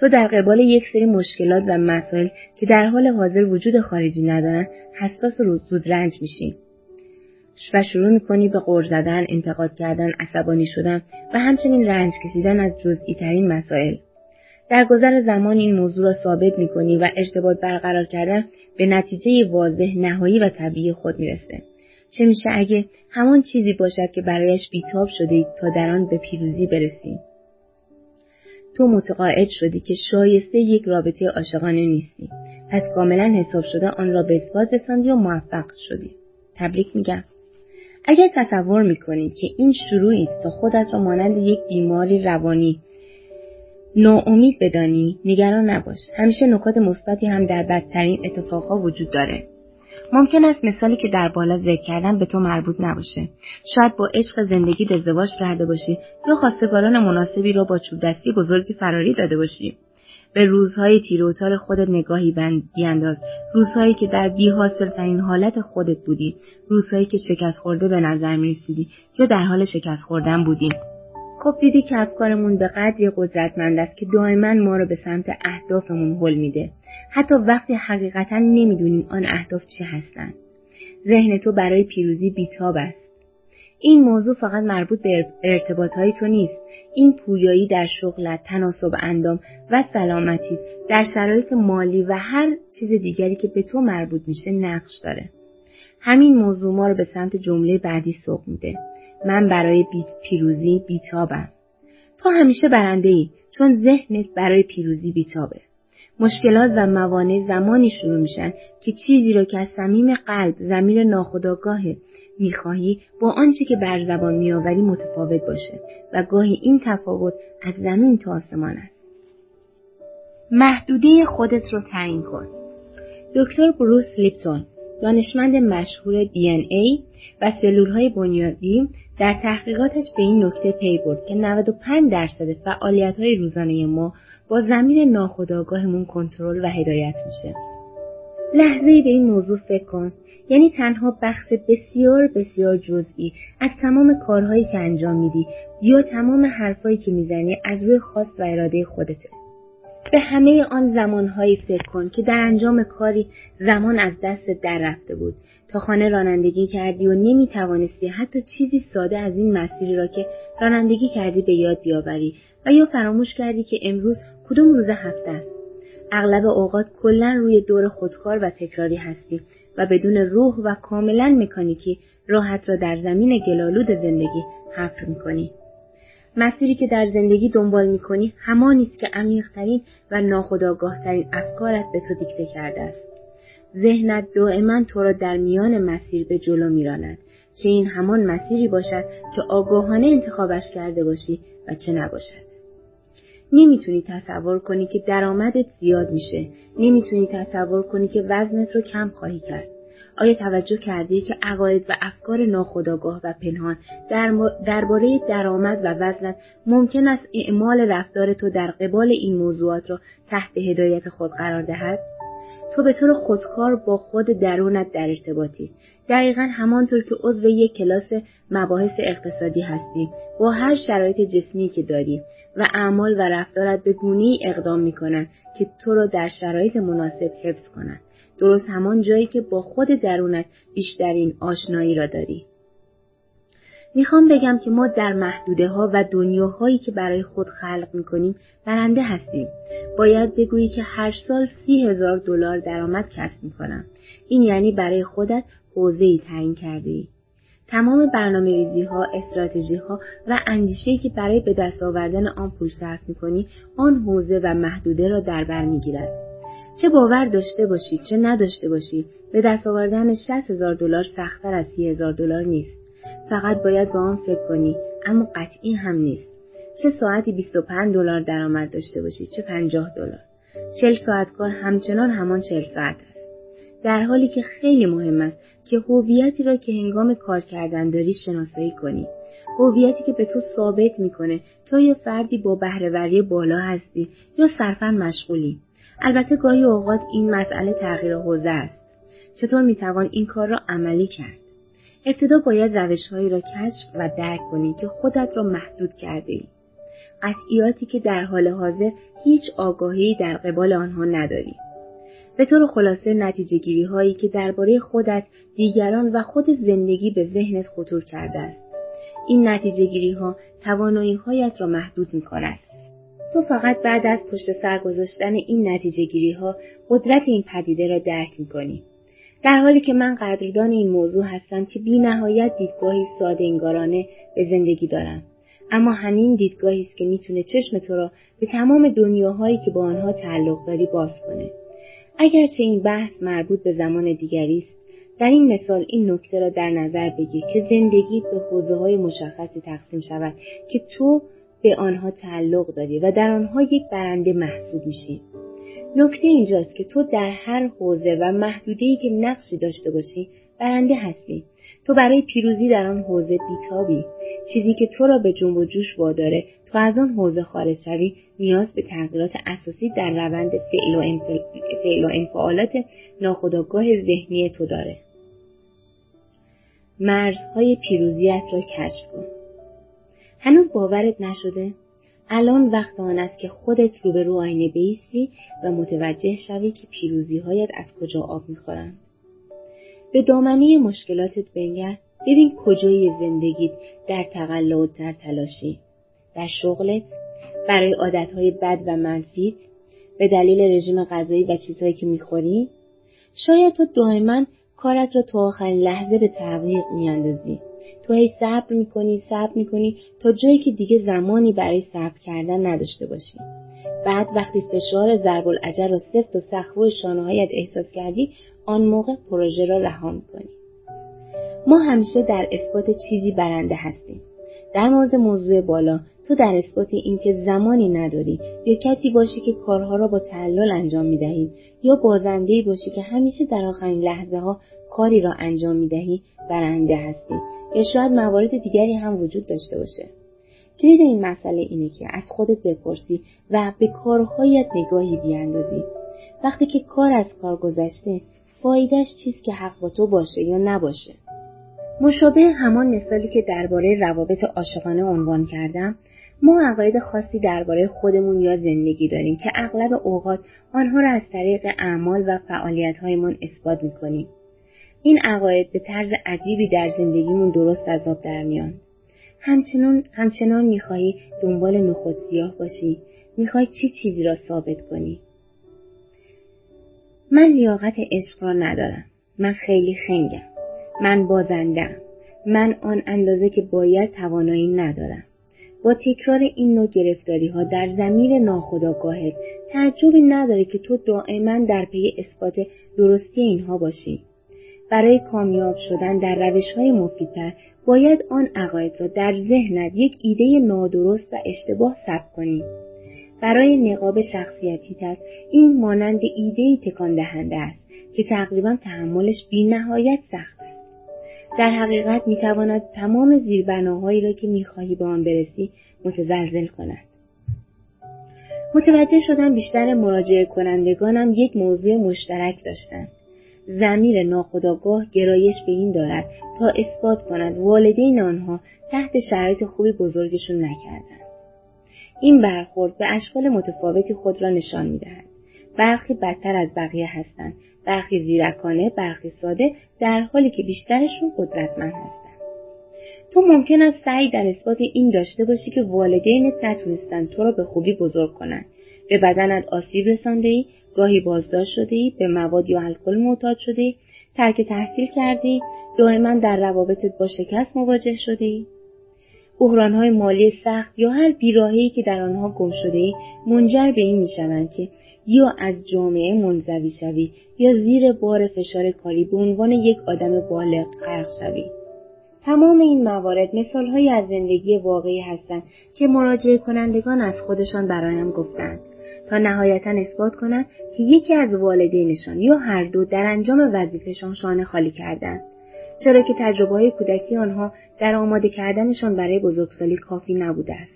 [SPEAKER 1] تو در قبال یک سری مشکلات و مسائل که در حال حاضر وجود خارجی ندارن حساس و زود رنج میشی و شروع می‌کنی به غور زدن، انتقاد کردن، عصبانی شدن و همچنین رنج کشیدن از جزئی ترین مسائل. در گذر زمان این موضوع را ثابت می‌کنی و ارتباط برقرار کردن به نتیجه واضح نهایی و طبیعی خود می‌رسه. چه میشه اگه همان چیزی باشد که برایش بیتاب شده تا در آن به پیروزی برسی؟ تو متقاعد شدی که شایسته یک رابطه عاشقانه نیستی. پس کاملا حساب شده آن را به اثبات رساندی و موفق شدی. تبریک میگم. اگر تصور می‌کنید که این شروعی است تا خودت را مانند یک بیماری روانی ناامید بدانی نگران نباش. همیشه نکات مثبتی هم در بدترین اتفاقها وجود داره. ممکن است مثالی که در بالا ذکر کردم به تو مربوط نباشه. شاید با عشق زندگی ازدواج کرده باشی یا خواستگاران مناسبی را با چوب دستی بزرگی فراری داده باشی. به روزهای تیروتار خودت نگاهی بیانداز. روزهایی که در بیحاصل ترین حالت خودت بودی. روزهایی که شکست خورده به نظر می رسیدی یا در حال شکست خوردن بودی. خب دیدی که افکارمون به قدری قدرتمند است که دائما ما رو به سمت اهدافمون حل میده. حتی وقتی حقیقتا نمی‌دونیم آن اهداف چه هستند. ذهن تو برای پیروزی بیتاب است. این موضوع فقط مربوط به ارتباط های تو نیست. این پویایی در شغلت تناسب اندام و سلامتی در شرایط مالی و هر چیز دیگری که به تو مربوط میشه نقش داره. همین موضوع ما رو به سمت جمله بعدی سوق میده. من برای بی پیروزی بیتابم. تو همیشه برنده ای چون ذهنت برای پیروزی بیتابه. مشکلات و موانع زمانی شروع میشن که چیزی را که از صمیم قلب زمیر ناخداگاهت می‌خواهی با آنچه که بر زبان میآوری متفاوت باشه و گاهی این تفاوت از زمین تا آسمان است. محدوده خودت رو تعیین کن. دکتر بروس لیپتون دانشمند مشهور DNA و سلول های بنیادی در تحقیقاتش به این نکته پی برد که 95 درصد فعالیت های روزانه ما با زمین ناخودآگاهمون کنترل و هدایت میشه. لحظه به این موضوع فکر کن. یعنی تنها بخش بسیار بسیار جزئی از تمام کارهایی که انجام میدی یا تمام حرفهایی که می‌زنی از روی خواست و اراده خودته. به همه آن زمانهایی فکر کن که در انجام کاری زمان از دست در رفته بود. تا خانه رانندگی کردی و نمی توانستی حتی چیزی ساده از این مسیری را که رانندگی کردی به یاد بیاوری و یا فراموش کردی که امروز کدوم روز هفته است اغلب اوقات کلا روی دور خودکار و تکراری هستی و بدون روح و کاملا مکانیکی راحت را در زمین گلالود زندگی حفر می‌کنی. مسیری که در زندگی دنبال می‌کنی همانی است که عمیقترین و ناخودآگاهترین افکارت به تو دیکته کرده است. ذهنت دائما تو را در میان مسیر به جلو میراند. چه این همان مسیری باشد که آگاهانه انتخابش کرده باشی و چه نباشد. نمی‌تونی تصور کنی که درآمدت زیاد میشه. نمی‌تونی تصور کنی که وزنت رو کم خواهی کرد. آیا توجه کردی که عقاید و افکار ناخودآگاه و پنهان درباره درآمد و وزنت ممکن است اعمال رفتار تو در قبال این موضوعات را تحت هدایت خود قرار دهد؟ تو به طور خودکار با خود درونت در ارتباطی. دقیقا همانطور که عضو یک کلاس مباحث اقتصادی هستی با هر شرایط جسمی که داری و اعمال و رفتارت به گونه اقدام می کنند که تو را در شرایط مناسب حفظ کنند درست همان جایی که با خود درونت بیشترین آشنایی را داری. می‌خوام بگم که ما در محدوده ها و دنیاهایی که برای خود خلق می‌کنیم برنده هستیم. باید بگویی که هر سال سی هزار دلار درآمد کسب می‌کنم. این یعنی برای خودت حوزه ای تعیین کرده ای. تمام برنامه ریزی ها، استراتژی ها و اندیشه که برای به دست آوردن آن پول صرف می‌کنی آن حوزه و محدوده را در بر می‌گیرد. چه باور داشته باشی چه نداشته باشی به دست آوردن 60 هزار دلار سختتر از سی هزار دلار نیست. فقط باید با آن فکر کنی اما قطعی هم نیست. چه ساعتی 25 دلار درآمد داشته باشی چه 50 دلار. 40 ساعت کار همچنان همان 40 ساعت است. در حالی که خیلی مهم است که هویتی را که هنگام کار کردن داری شناسایی کنی. هویتی که به تو ثابت می‌کنه تو یا فردی با بهرهوری بالا هستی یا صرفا مشغولی. البته گاهی اوقات این مسئله تغییر حوزه است. چطور می‌توان این کار را عملی کرد؟ ابتدا باید روشهایی را کشف و درک کنی که خودت را محدود کرده ای. قطعیاتی که در حال حاضر هیچ آگاهی در قبال آنها نداری. به طور خلاصه نتیجه گیری هایی که درباره خودت، دیگران و خود زندگی به ذهنت خطور کرده است. این نتیجه گیری ها توانایی هایت را محدود می کند. تو فقط بعد از پشت سر گذاشتن این نتیجه گیری ها قدرت این پدیده را درک می کنی. در حالی که من قدردان این موضوع هستم که بی نهایت دیدگاهی ساده انگارانه به زندگی دارم. اما همین دیدگاهی است که می‌تونه چشم تو را به تمام دنیاهایی که با آنها تعلق داری باز کنه. اگرچه این بحث مربوط به زمان دیگری است در این مثال این نکته را در نظر بگیر که زندگی به حوزه های مشخصی تقسیم شود که تو به آنها تعلق داری و در آنها یک برنده محسوب میشی. نکته اینجاست که تو در هر حوزه و محدوده‌ای که نقشی داشته باشی برنده هستی. تو برای پیروزی در آن حوزه بیتابی. چیزی که تو را به جنب و جوش واداره تو از آن حوزه خارج شوی نیاز به تغییرات اساسی در روند فعل و, فعل و انفعالات ناخودآگاه ذهنی تو داره. مرزهای پیروزیت را کشف کن. هنوز باورت نشده؟ الان وقت آن است که خودت روبرو آینه بیستی و متوجه شوی که پیروزیهایت از کجا آب می‌خورند. به دامنه مشکلاتت بنگر ببین کجای زندگیت در تقلا و در تلاشی. در شغلت برای عادتهای بد و منفیت به دلیل رژیم غذایی و چیزهایی که می‌خوری شاید تو دائما کارت را تا آخرین لحظه به تعویق میاندازی. تو هی صبر می‌کنی صبر می‌کنی تا جایی که دیگه زمانی برای صبر کردن نداشته باشی. بعد وقتی فشار ضرب العجل را سفت و سخت روی شانههایت احساس کردی آن موقع پروژه را رها می‌کنی. ما همیشه در اثبات چیزی برنده هستیم. در مورد موضوع بالا تو در اثبات اینکه زمانی نداری یا کسی باشی که کارها را با تعلل انجام می‌دهی یا بازنده باشی که همیشه در آخرین لحظه ها کاری را انجام می‌دهی برنده هستی. یا شاید موارد دیگری هم وجود داشته باشه. کلید این مسئله اینه که از خودت بپرسی و به کارهایت نگاهی بیاندازی. وقتی که کار از کار گذشته فایدهش چیست که حق با تو باشه یا نباشه؟ مشابه همان مثالی که درباره روابط عاشقانه عنوان کردم ما عقاید خاصی درباره خودمون یا زندگی داریم که اغلب اوقات آنها را از طریق اعمال و فعالیتهایمان اثبات می‌کنیم. این عقاید به طرز عجیبی در زندگیمون درست از آب در میان. همچنان همچنان می‌خواهی دنبال نخود سیاه باشی. می‌خوای چی چیزی را ثابت کنی؟ من لیاقت عشق را ندارم. من خیلی خنگم. من بازندم من آن اندازه که باید توانایی ندارم. با تکرار این نوع گرفتاری ها در زمین ناخداگاهت تعجبی نداره که تو دائما در پی اثبات درستی اینها باشی. برای کامیاب شدن در روش های مفیدتر باید آن عقاید را در ذهنت یک ایده نادرست و اشتباه ثبت کنی برای نقاب شخصیتیت این مانند ایده تکان دهنده است که تقریبا تحملش بی نهایت سخت است در حقیقت می تواند تمام زیربناهایی را که می خواهی به آن برسی متزلزل کند. متوجه شدم بیشتر مراجعه کنندگانم یک موضوع مشترک داشتند. زمیر ناخداگاه گرایش به این دارد تا اثبات کند والدین آنها تحت شرایط خوبی بزرگشون نکردند. این برخورد به اشکال متفاوتی خود را نشان می دهد. برخی بدتر از بقیه هستند برخی زیرکانه برخی ساده در حالی که بیشترشون قدرتمند هستند تو ممکن است سعی در اثبات این داشته باشی که والدینت نتونستن تو را به خوبی بزرگ کنند به بدنت آسیب رسانده ای گاهی بازداشت شده ای به مواد یا الکل معتاد شده ای ترک تحصیل کردی دائما در روابطت با شکست مواجه شده ای بحرانهای مالی سخت یا هر بیراهی که در آنها گم شده منجر به این می‌شوند که یا از جامعه منزوی شوی یا زیر بار فشار کاری به عنوان یک آدم بالغ غرق شوی. تمام این موارد مثالهایی از زندگی واقعی هستند که مراجعه کنندگان از خودشان برایم گفتند. تا نهایتا اثبات کنند که یکی از والدینشان یا هر دو در انجام وظیفهشان شانه خالی کردند. چرا که تجربه های کودکی آنها در آماده کردنشان برای بزرگسالی کافی نبوده است.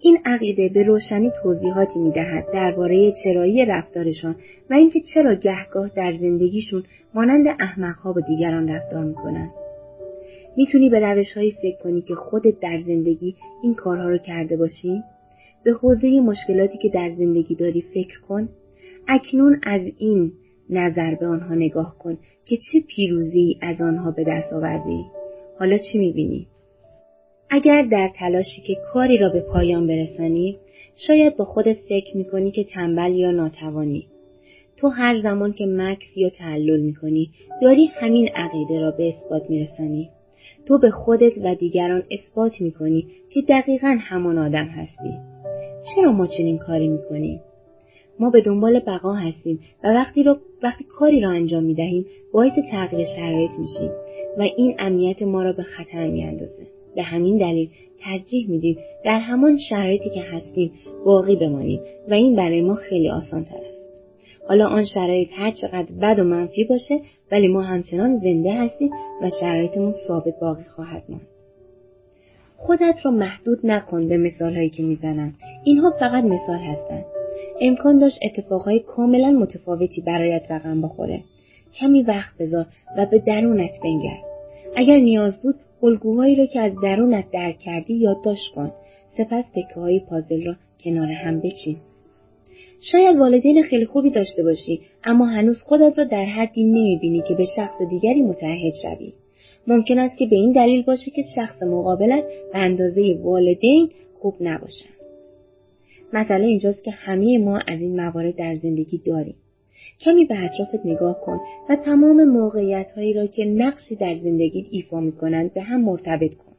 [SPEAKER 1] این عقیده به روشنی توضیحاتی می‌دهد درباره چرایی رفتارشان و اینکه چرا گهگاه در زندگیشون مانند احمقها با دیگران رفتار می‌کنند. می‌تونی به روشهایی فکر کنی که خودت در زندگی این کارها رو کرده باشی؟ به حوزه مشکلاتی که در زندگی داری فکر کن. اکنون از این نظر به آنها نگاه کن که چه پیروزی از آنها به دست آوردی. حالا چی می‌بینی؟ اگر در تلاشی که کاری را به پایان برسانی شاید با خودت فکر می‌کنی که تنبل یا ناتوانی. تو هر زمان که مکس یا تعلل می‌کنی داری همین عقیده را به اثبات میرسانی. تو به خودت و دیگران اثبات می‌کنی که دقیقا همان آدم هستی. چرا ما چنین کاری می‌کنیم؟ ما به دنبال بقا هستیم و وقتی, رو وقتی کاری را انجام می‌دهیم باعث تغییر شرایط میشیم و این امنیت ما را به خطر میاندازه. به همین دلیل ترجیح میدیم در همان شرایطی که هستیم باقی بمانیم و این برای ما خیلی آسان تر است. حالا آن شرایط هر چقدر بد و منفی باشه ولی ما همچنان زنده هستیم و شرایطمون ثابت باقی خواهد ماند. خودت را محدود نکن به مثالهایی که می‌زنم اینها فقط مثال هستند امکان داشت اتفاقهای کاملا متفاوتی برایت رقم بخوره. کمی وقت بذار و به درونت بنگر. اگر نیاز بود الگوهایی را که از درونت درک کردی یادداشت کن. سپس تکه های پازل را کنار هم بچین. شاید والدین خیلی خوبی داشته باشی اما هنوز خودت را در حدی نمی‌بینی که به شخص دیگری متعهد شوی. ممکن است که به این دلیل باشه که شخص مقابلت به اندازه والدین خوب نباشند مسئله اینجاست که همه ما از این موارد در زندگی داریم. کمی به اطرافت نگاه کن و تمام موقعیت هایی را که نقشی در زندگیت ایفا می کنند به هم مرتبط کن.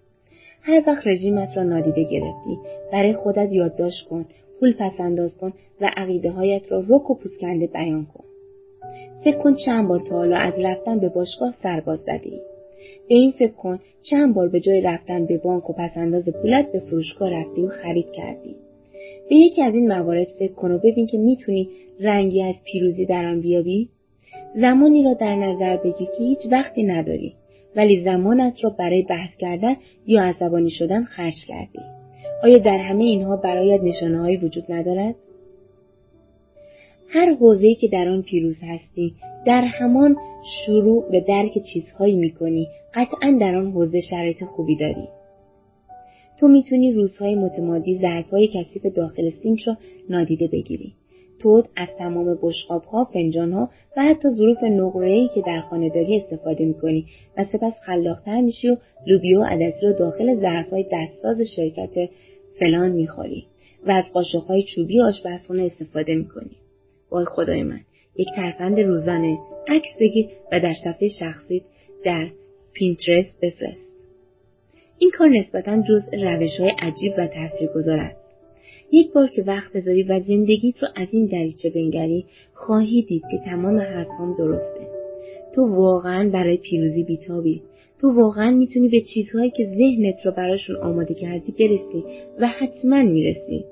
[SPEAKER 1] هر وقت رژیمت را نادیده گرفتی برای خودت یادداشت کن پول پس کن و عقیده هایت را رک و پوسکنده بیان کن. فکر کن چند بار تا حالا از رفتن به باشگاه سرباز زدی. به این فکر کن چند بار به جای رفتن به بانک و پسنداز پولت به فروشگاه رفتی و خرید کردی. به یکی از این موارد فکر کن و ببین که می‌تونی رنگی از پیروزی در آن بیابی. زمانی را در نظر بگیر که هیچ وقتی نداری ولی زمانت را برای بحث کردن یا عصبانی شدن خرج کردی. آیا در همه اینها برایت نشانه وجود ندارد؟ هر حوزه‌ای که در آن پیروز هستی در همان شروع به درک چیزهایی می‌کنی. قطعا در آن حوزه شرایط خوبی داری. تو می‌تونی روزهای متمادی ظرفهای کثیف داخل سینک را نادیده بگیری. تو از تمام بشقابها فنجانها و حتی ظروف نقره‌ای که در خانه داری استفاده می‌کنی و سپس خلاقتر میشی و لوبیا و عدسی را داخل ظرفهای دستساز شرکت فلان می‌خوری و از قاشقهای چوبی آشپزخانه استفاده می‌کنی. وای خدای من! یک ترفند روزانه. عکس بگیر و در صفحه شخصیت در پینترست بفرست. این کار نسبتا جزء روش های عجیب و تاثیرگذار است. یک بار که وقت بذاری و زندگیت رو از این دریچه بنگری خواهی دید که تمام حرفام درسته. تو واقعا برای پیروزی بیتابی. تو واقعا می‌تونی به چیزهایی که ذهنت رو براشون آماده کردی برسی و حتما می‌رسی.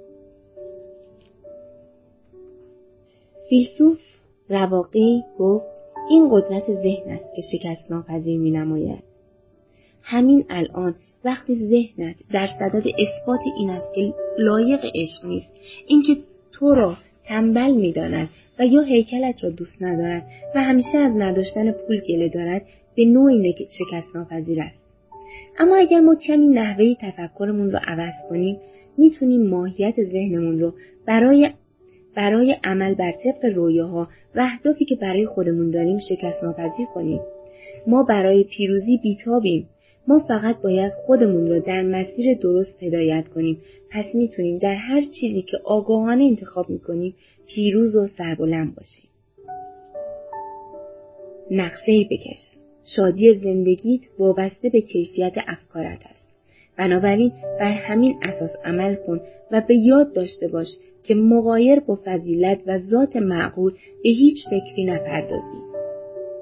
[SPEAKER 1] فیلسوف رواقی گفت این قدرت ذهن است که شکست ناپذیر می نماید. همین الان وقتی ذهنت در صدد اثبات این است که لایق عشق نیست اینکه تو را تنبل می‌داند و یا هیکلت را دوست ندارد و همیشه از نداشتن پول گله دارد به نوعی شکست ناپذیر است اما اگر ما کمی نحوه تفکرمون رو عوض کنیم می‌تونیم ماهیت ذهنمون رو برای برای عمل بر طبق رویاها و اهدافی که برای خودمون داریم شکست ناپذیر کنیم. ما برای پیروزی بیتابیم. ما فقط باید خودمون رو در مسیر درست هدایت کنیم. پس می‌تونیم در هر چیزی که آگاهانه انتخاب می‌کنیم پیروز و سربلند باشیم. نقشه بکش. شادی زندگیت وابسته به کیفیت افکارت است. بنابراین بر همین اساس عمل کن و به یاد داشته باش که مقایر با فضیلت و ذات معقول به هیچ فکری نپردازی.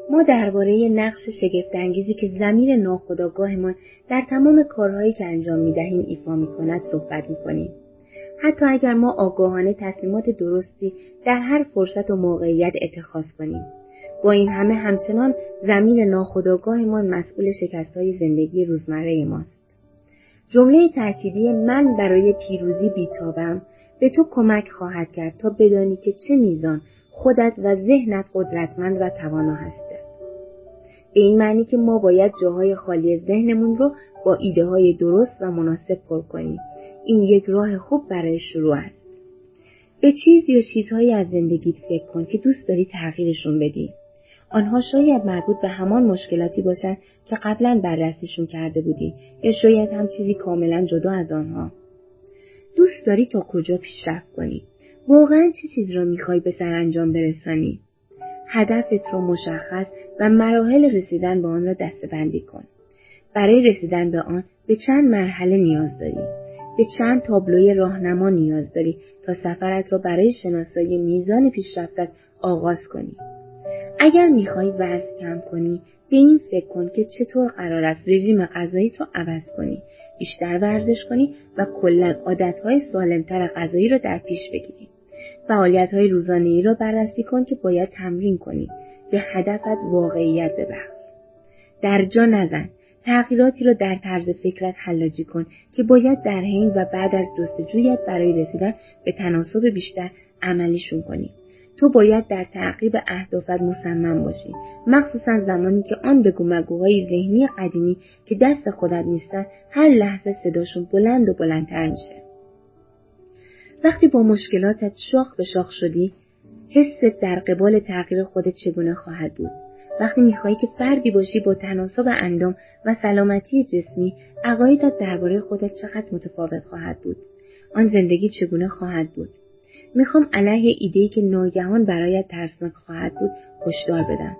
[SPEAKER 1] ما درباره نقش شگفتانگیزی که زمیر ناخودآگاهمان در تمام کارهایی که انجام می‌دهیم ایفا می‌کند صحبت می‌کنیم. حتی اگر ما آگاهانه تصمیمات درستی در هر فرصت و موقعیت اتخاذ کنیم. با این همه همچنان زمین ناخودآگاهمان مسئول شکستهای زندگی روزمره ماست. جمله تأکیدی من برای پیروزی بیتابم به تو کمک خواهد کرد تا بدانی که چه میزان خودت و ذهنت قدرتمند و توانا هسته. به این معنی که ما باید جاهای خالی ذهنمون رو با ایده های درست و مناسب پر کنیم. این یک راه خوب برای شروع است. به چیز یا چیزهایی از زندگیت فکر کن که دوست داری تغییرشون بدی. آنها شاید مربوط به همان مشکلاتی باشند که قبلا بررسیشون کرده بودی یا شاید هم چیزی کاملا جدا از آنها. دوست داری تا کجا پیشرفت کنی؟ واقعا چه چیز را می‌خوای به سرانجام برسانی؟ هدفت را مشخص و مراحل رسیدن به آن را بندی کن. برای رسیدن به آن به چند مرحله نیاز داری. به چند تابلوی راهنما نیاز داری تا سفرت را برای شناسایی میزان پیشرفتت آغاز کنی. اگر می‌خوای وزن کم کنی به این فکر کن که چطور قرار است رژیم غذایی رو عوض کنی بیشتر ورزش کنی و کلا عادتهای سالمتر غذایی را در پیش بگیری. فعالیت های روزانه ای را بررسی کن که باید تمرین کنی. به هدفت واقعیت ببخش. در جا نزن. تغییراتی را در طرز فکرت حلاجی کن که باید در حین و بعد از جستجویت برای رسیدن به تناسب بیشتر عملیشون کنی. تو باید در تعقیب اهدافت مصمم باشی. مخصوصا زمانی که آن بگو مگوهای ذهنی قدیمی که دست خودت نیستن هر لحظه صداشون بلند و بلندتر میشه. وقتی با مشکلاتت شاخ به شاخ شدی حست در قبال تغییر خودت چگونه خواهد بود؟ وقتی می‌خواهی که فردی باشی با تناسب اندام و سلامتی جسمی عقایدت درباره خودت چقدر متفاوت خواهد بود؟ آن زندگی چگونه خواهد بود؟ می‌خوام علیه ایده که ناگهان برایت ترسناک خواهد بود هشدار بدم.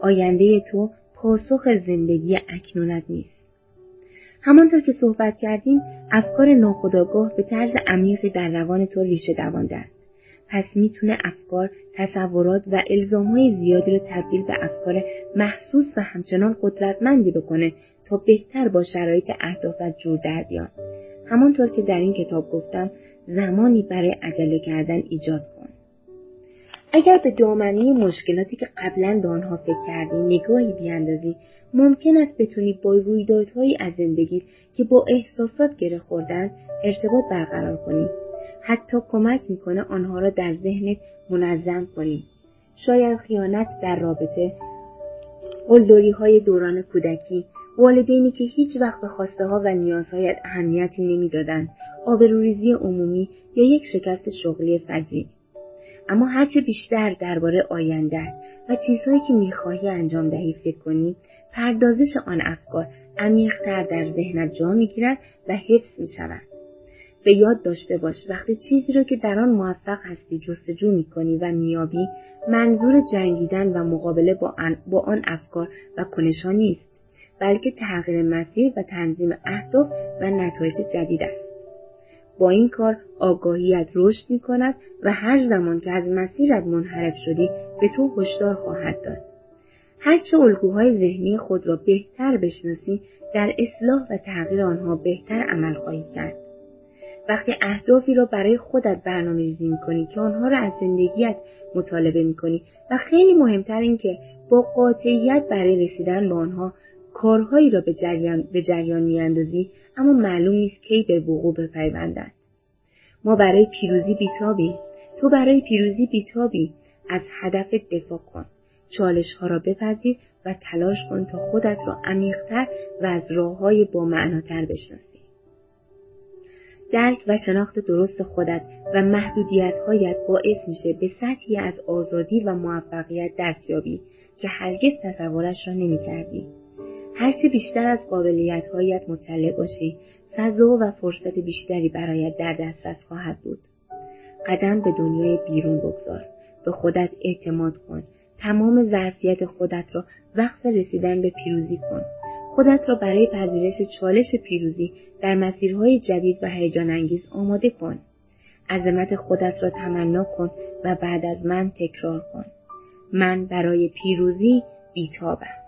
[SPEAKER 1] آینده تو پاسخ زندگی اکنونت نیست. همانطور که صحبت کردیم افکار ناخودآگاه به طرز عمیقی در روان تو ریشه دوانده است پس می‌تونه افکار، تصورات و الزامهای زیادی رو تبدیل به افکار محسوس و همچنان قدرتمندی بکنه تا بهتر با شرایط اهدافت جور در بیان. همانطور که در این کتاب گفتم زمانی برای عجله کردن ایجاد کن. اگر به دامنه مشکلاتی که قبلا به آنها فکر کردی نگاهی بیاندازی ممکن است بتونی با رویدادهایی از زندگی که با احساسات گره خوردن ارتباط برقرار کنی حتی کمک می‌کنه آنها را در ذهنت منظم کنی شاید خیانت در رابطه قلدری های دوران کودکی والدینی که هیچ وقت به خواسته ها و نیازهایت اهمیتی نمی‌دادند آبروریزی عمومی یا یک شکست شغلی فجی اما هرچه بیشتر درباره آینده و چیزهایی که می‌خواهی انجام دهی فکر کنی پردازش آن افکار عمیقتر در ذهنت جا می‌گیرد و حفظ می‌شود. به یاد داشته باش وقتی چیزی را که در آن موفق هستی جستجو می‌کنی و میابی منظور جنگیدن و مقابله با آن, با آن افکار و کنشان نیست. بلکه تغییر مسیر و تنظیم اهداف و نتایج جدید است با این کار آگاهیت رشد می کند و هر زمان که از مسیرت منحرف شدی به تو هشدار خواهد داد. هرچه الگوهای ذهنی خود را بهتر بشناسی در اصلاح و تغییر آنها بهتر عمل خواهی کرد. وقتی اهدافی را برای خودت برنامه ریزی می کنی که آنها را از زندگیت مطالبه می کنی و خیلی مهمتر این که با قاطعیت برای رسیدن به آنها کارهایی را به جریان, به جریان میاندازی اما معلوم نیست کی به وقوع بپیوندند ما برای پیروزی بیتابی تو برای پیروزی بیتابی. از هدف دفاع کن. چالش ها را بپذیر و تلاش کن تا خودت را عمیقتر و از راه های با معناتر بشناسی. درک و شناخت درست خودت و محدودیت هایت باعث میشه به سطحی از آزادی و موفقیت دستیابی که هرگز تصورش را نمی کردی. هرچه بیشتر از قابلیت هایت مطلع باشی فضا و فرصت بیشتری برایت در دسترس خواهد بود. قدم به دنیای بیرون بگذار. به خودت اعتماد کن. تمام ظرفیت خودت را وقت رسیدن به پیروزی کن. خودت را برای پذیرش چالش پیروزی در مسیرهای جدید و هیجان انگیز آماده کن. عظمت خودت را تمنا کن و بعد از من تکرار کن. من برای پیروزی بیتابم.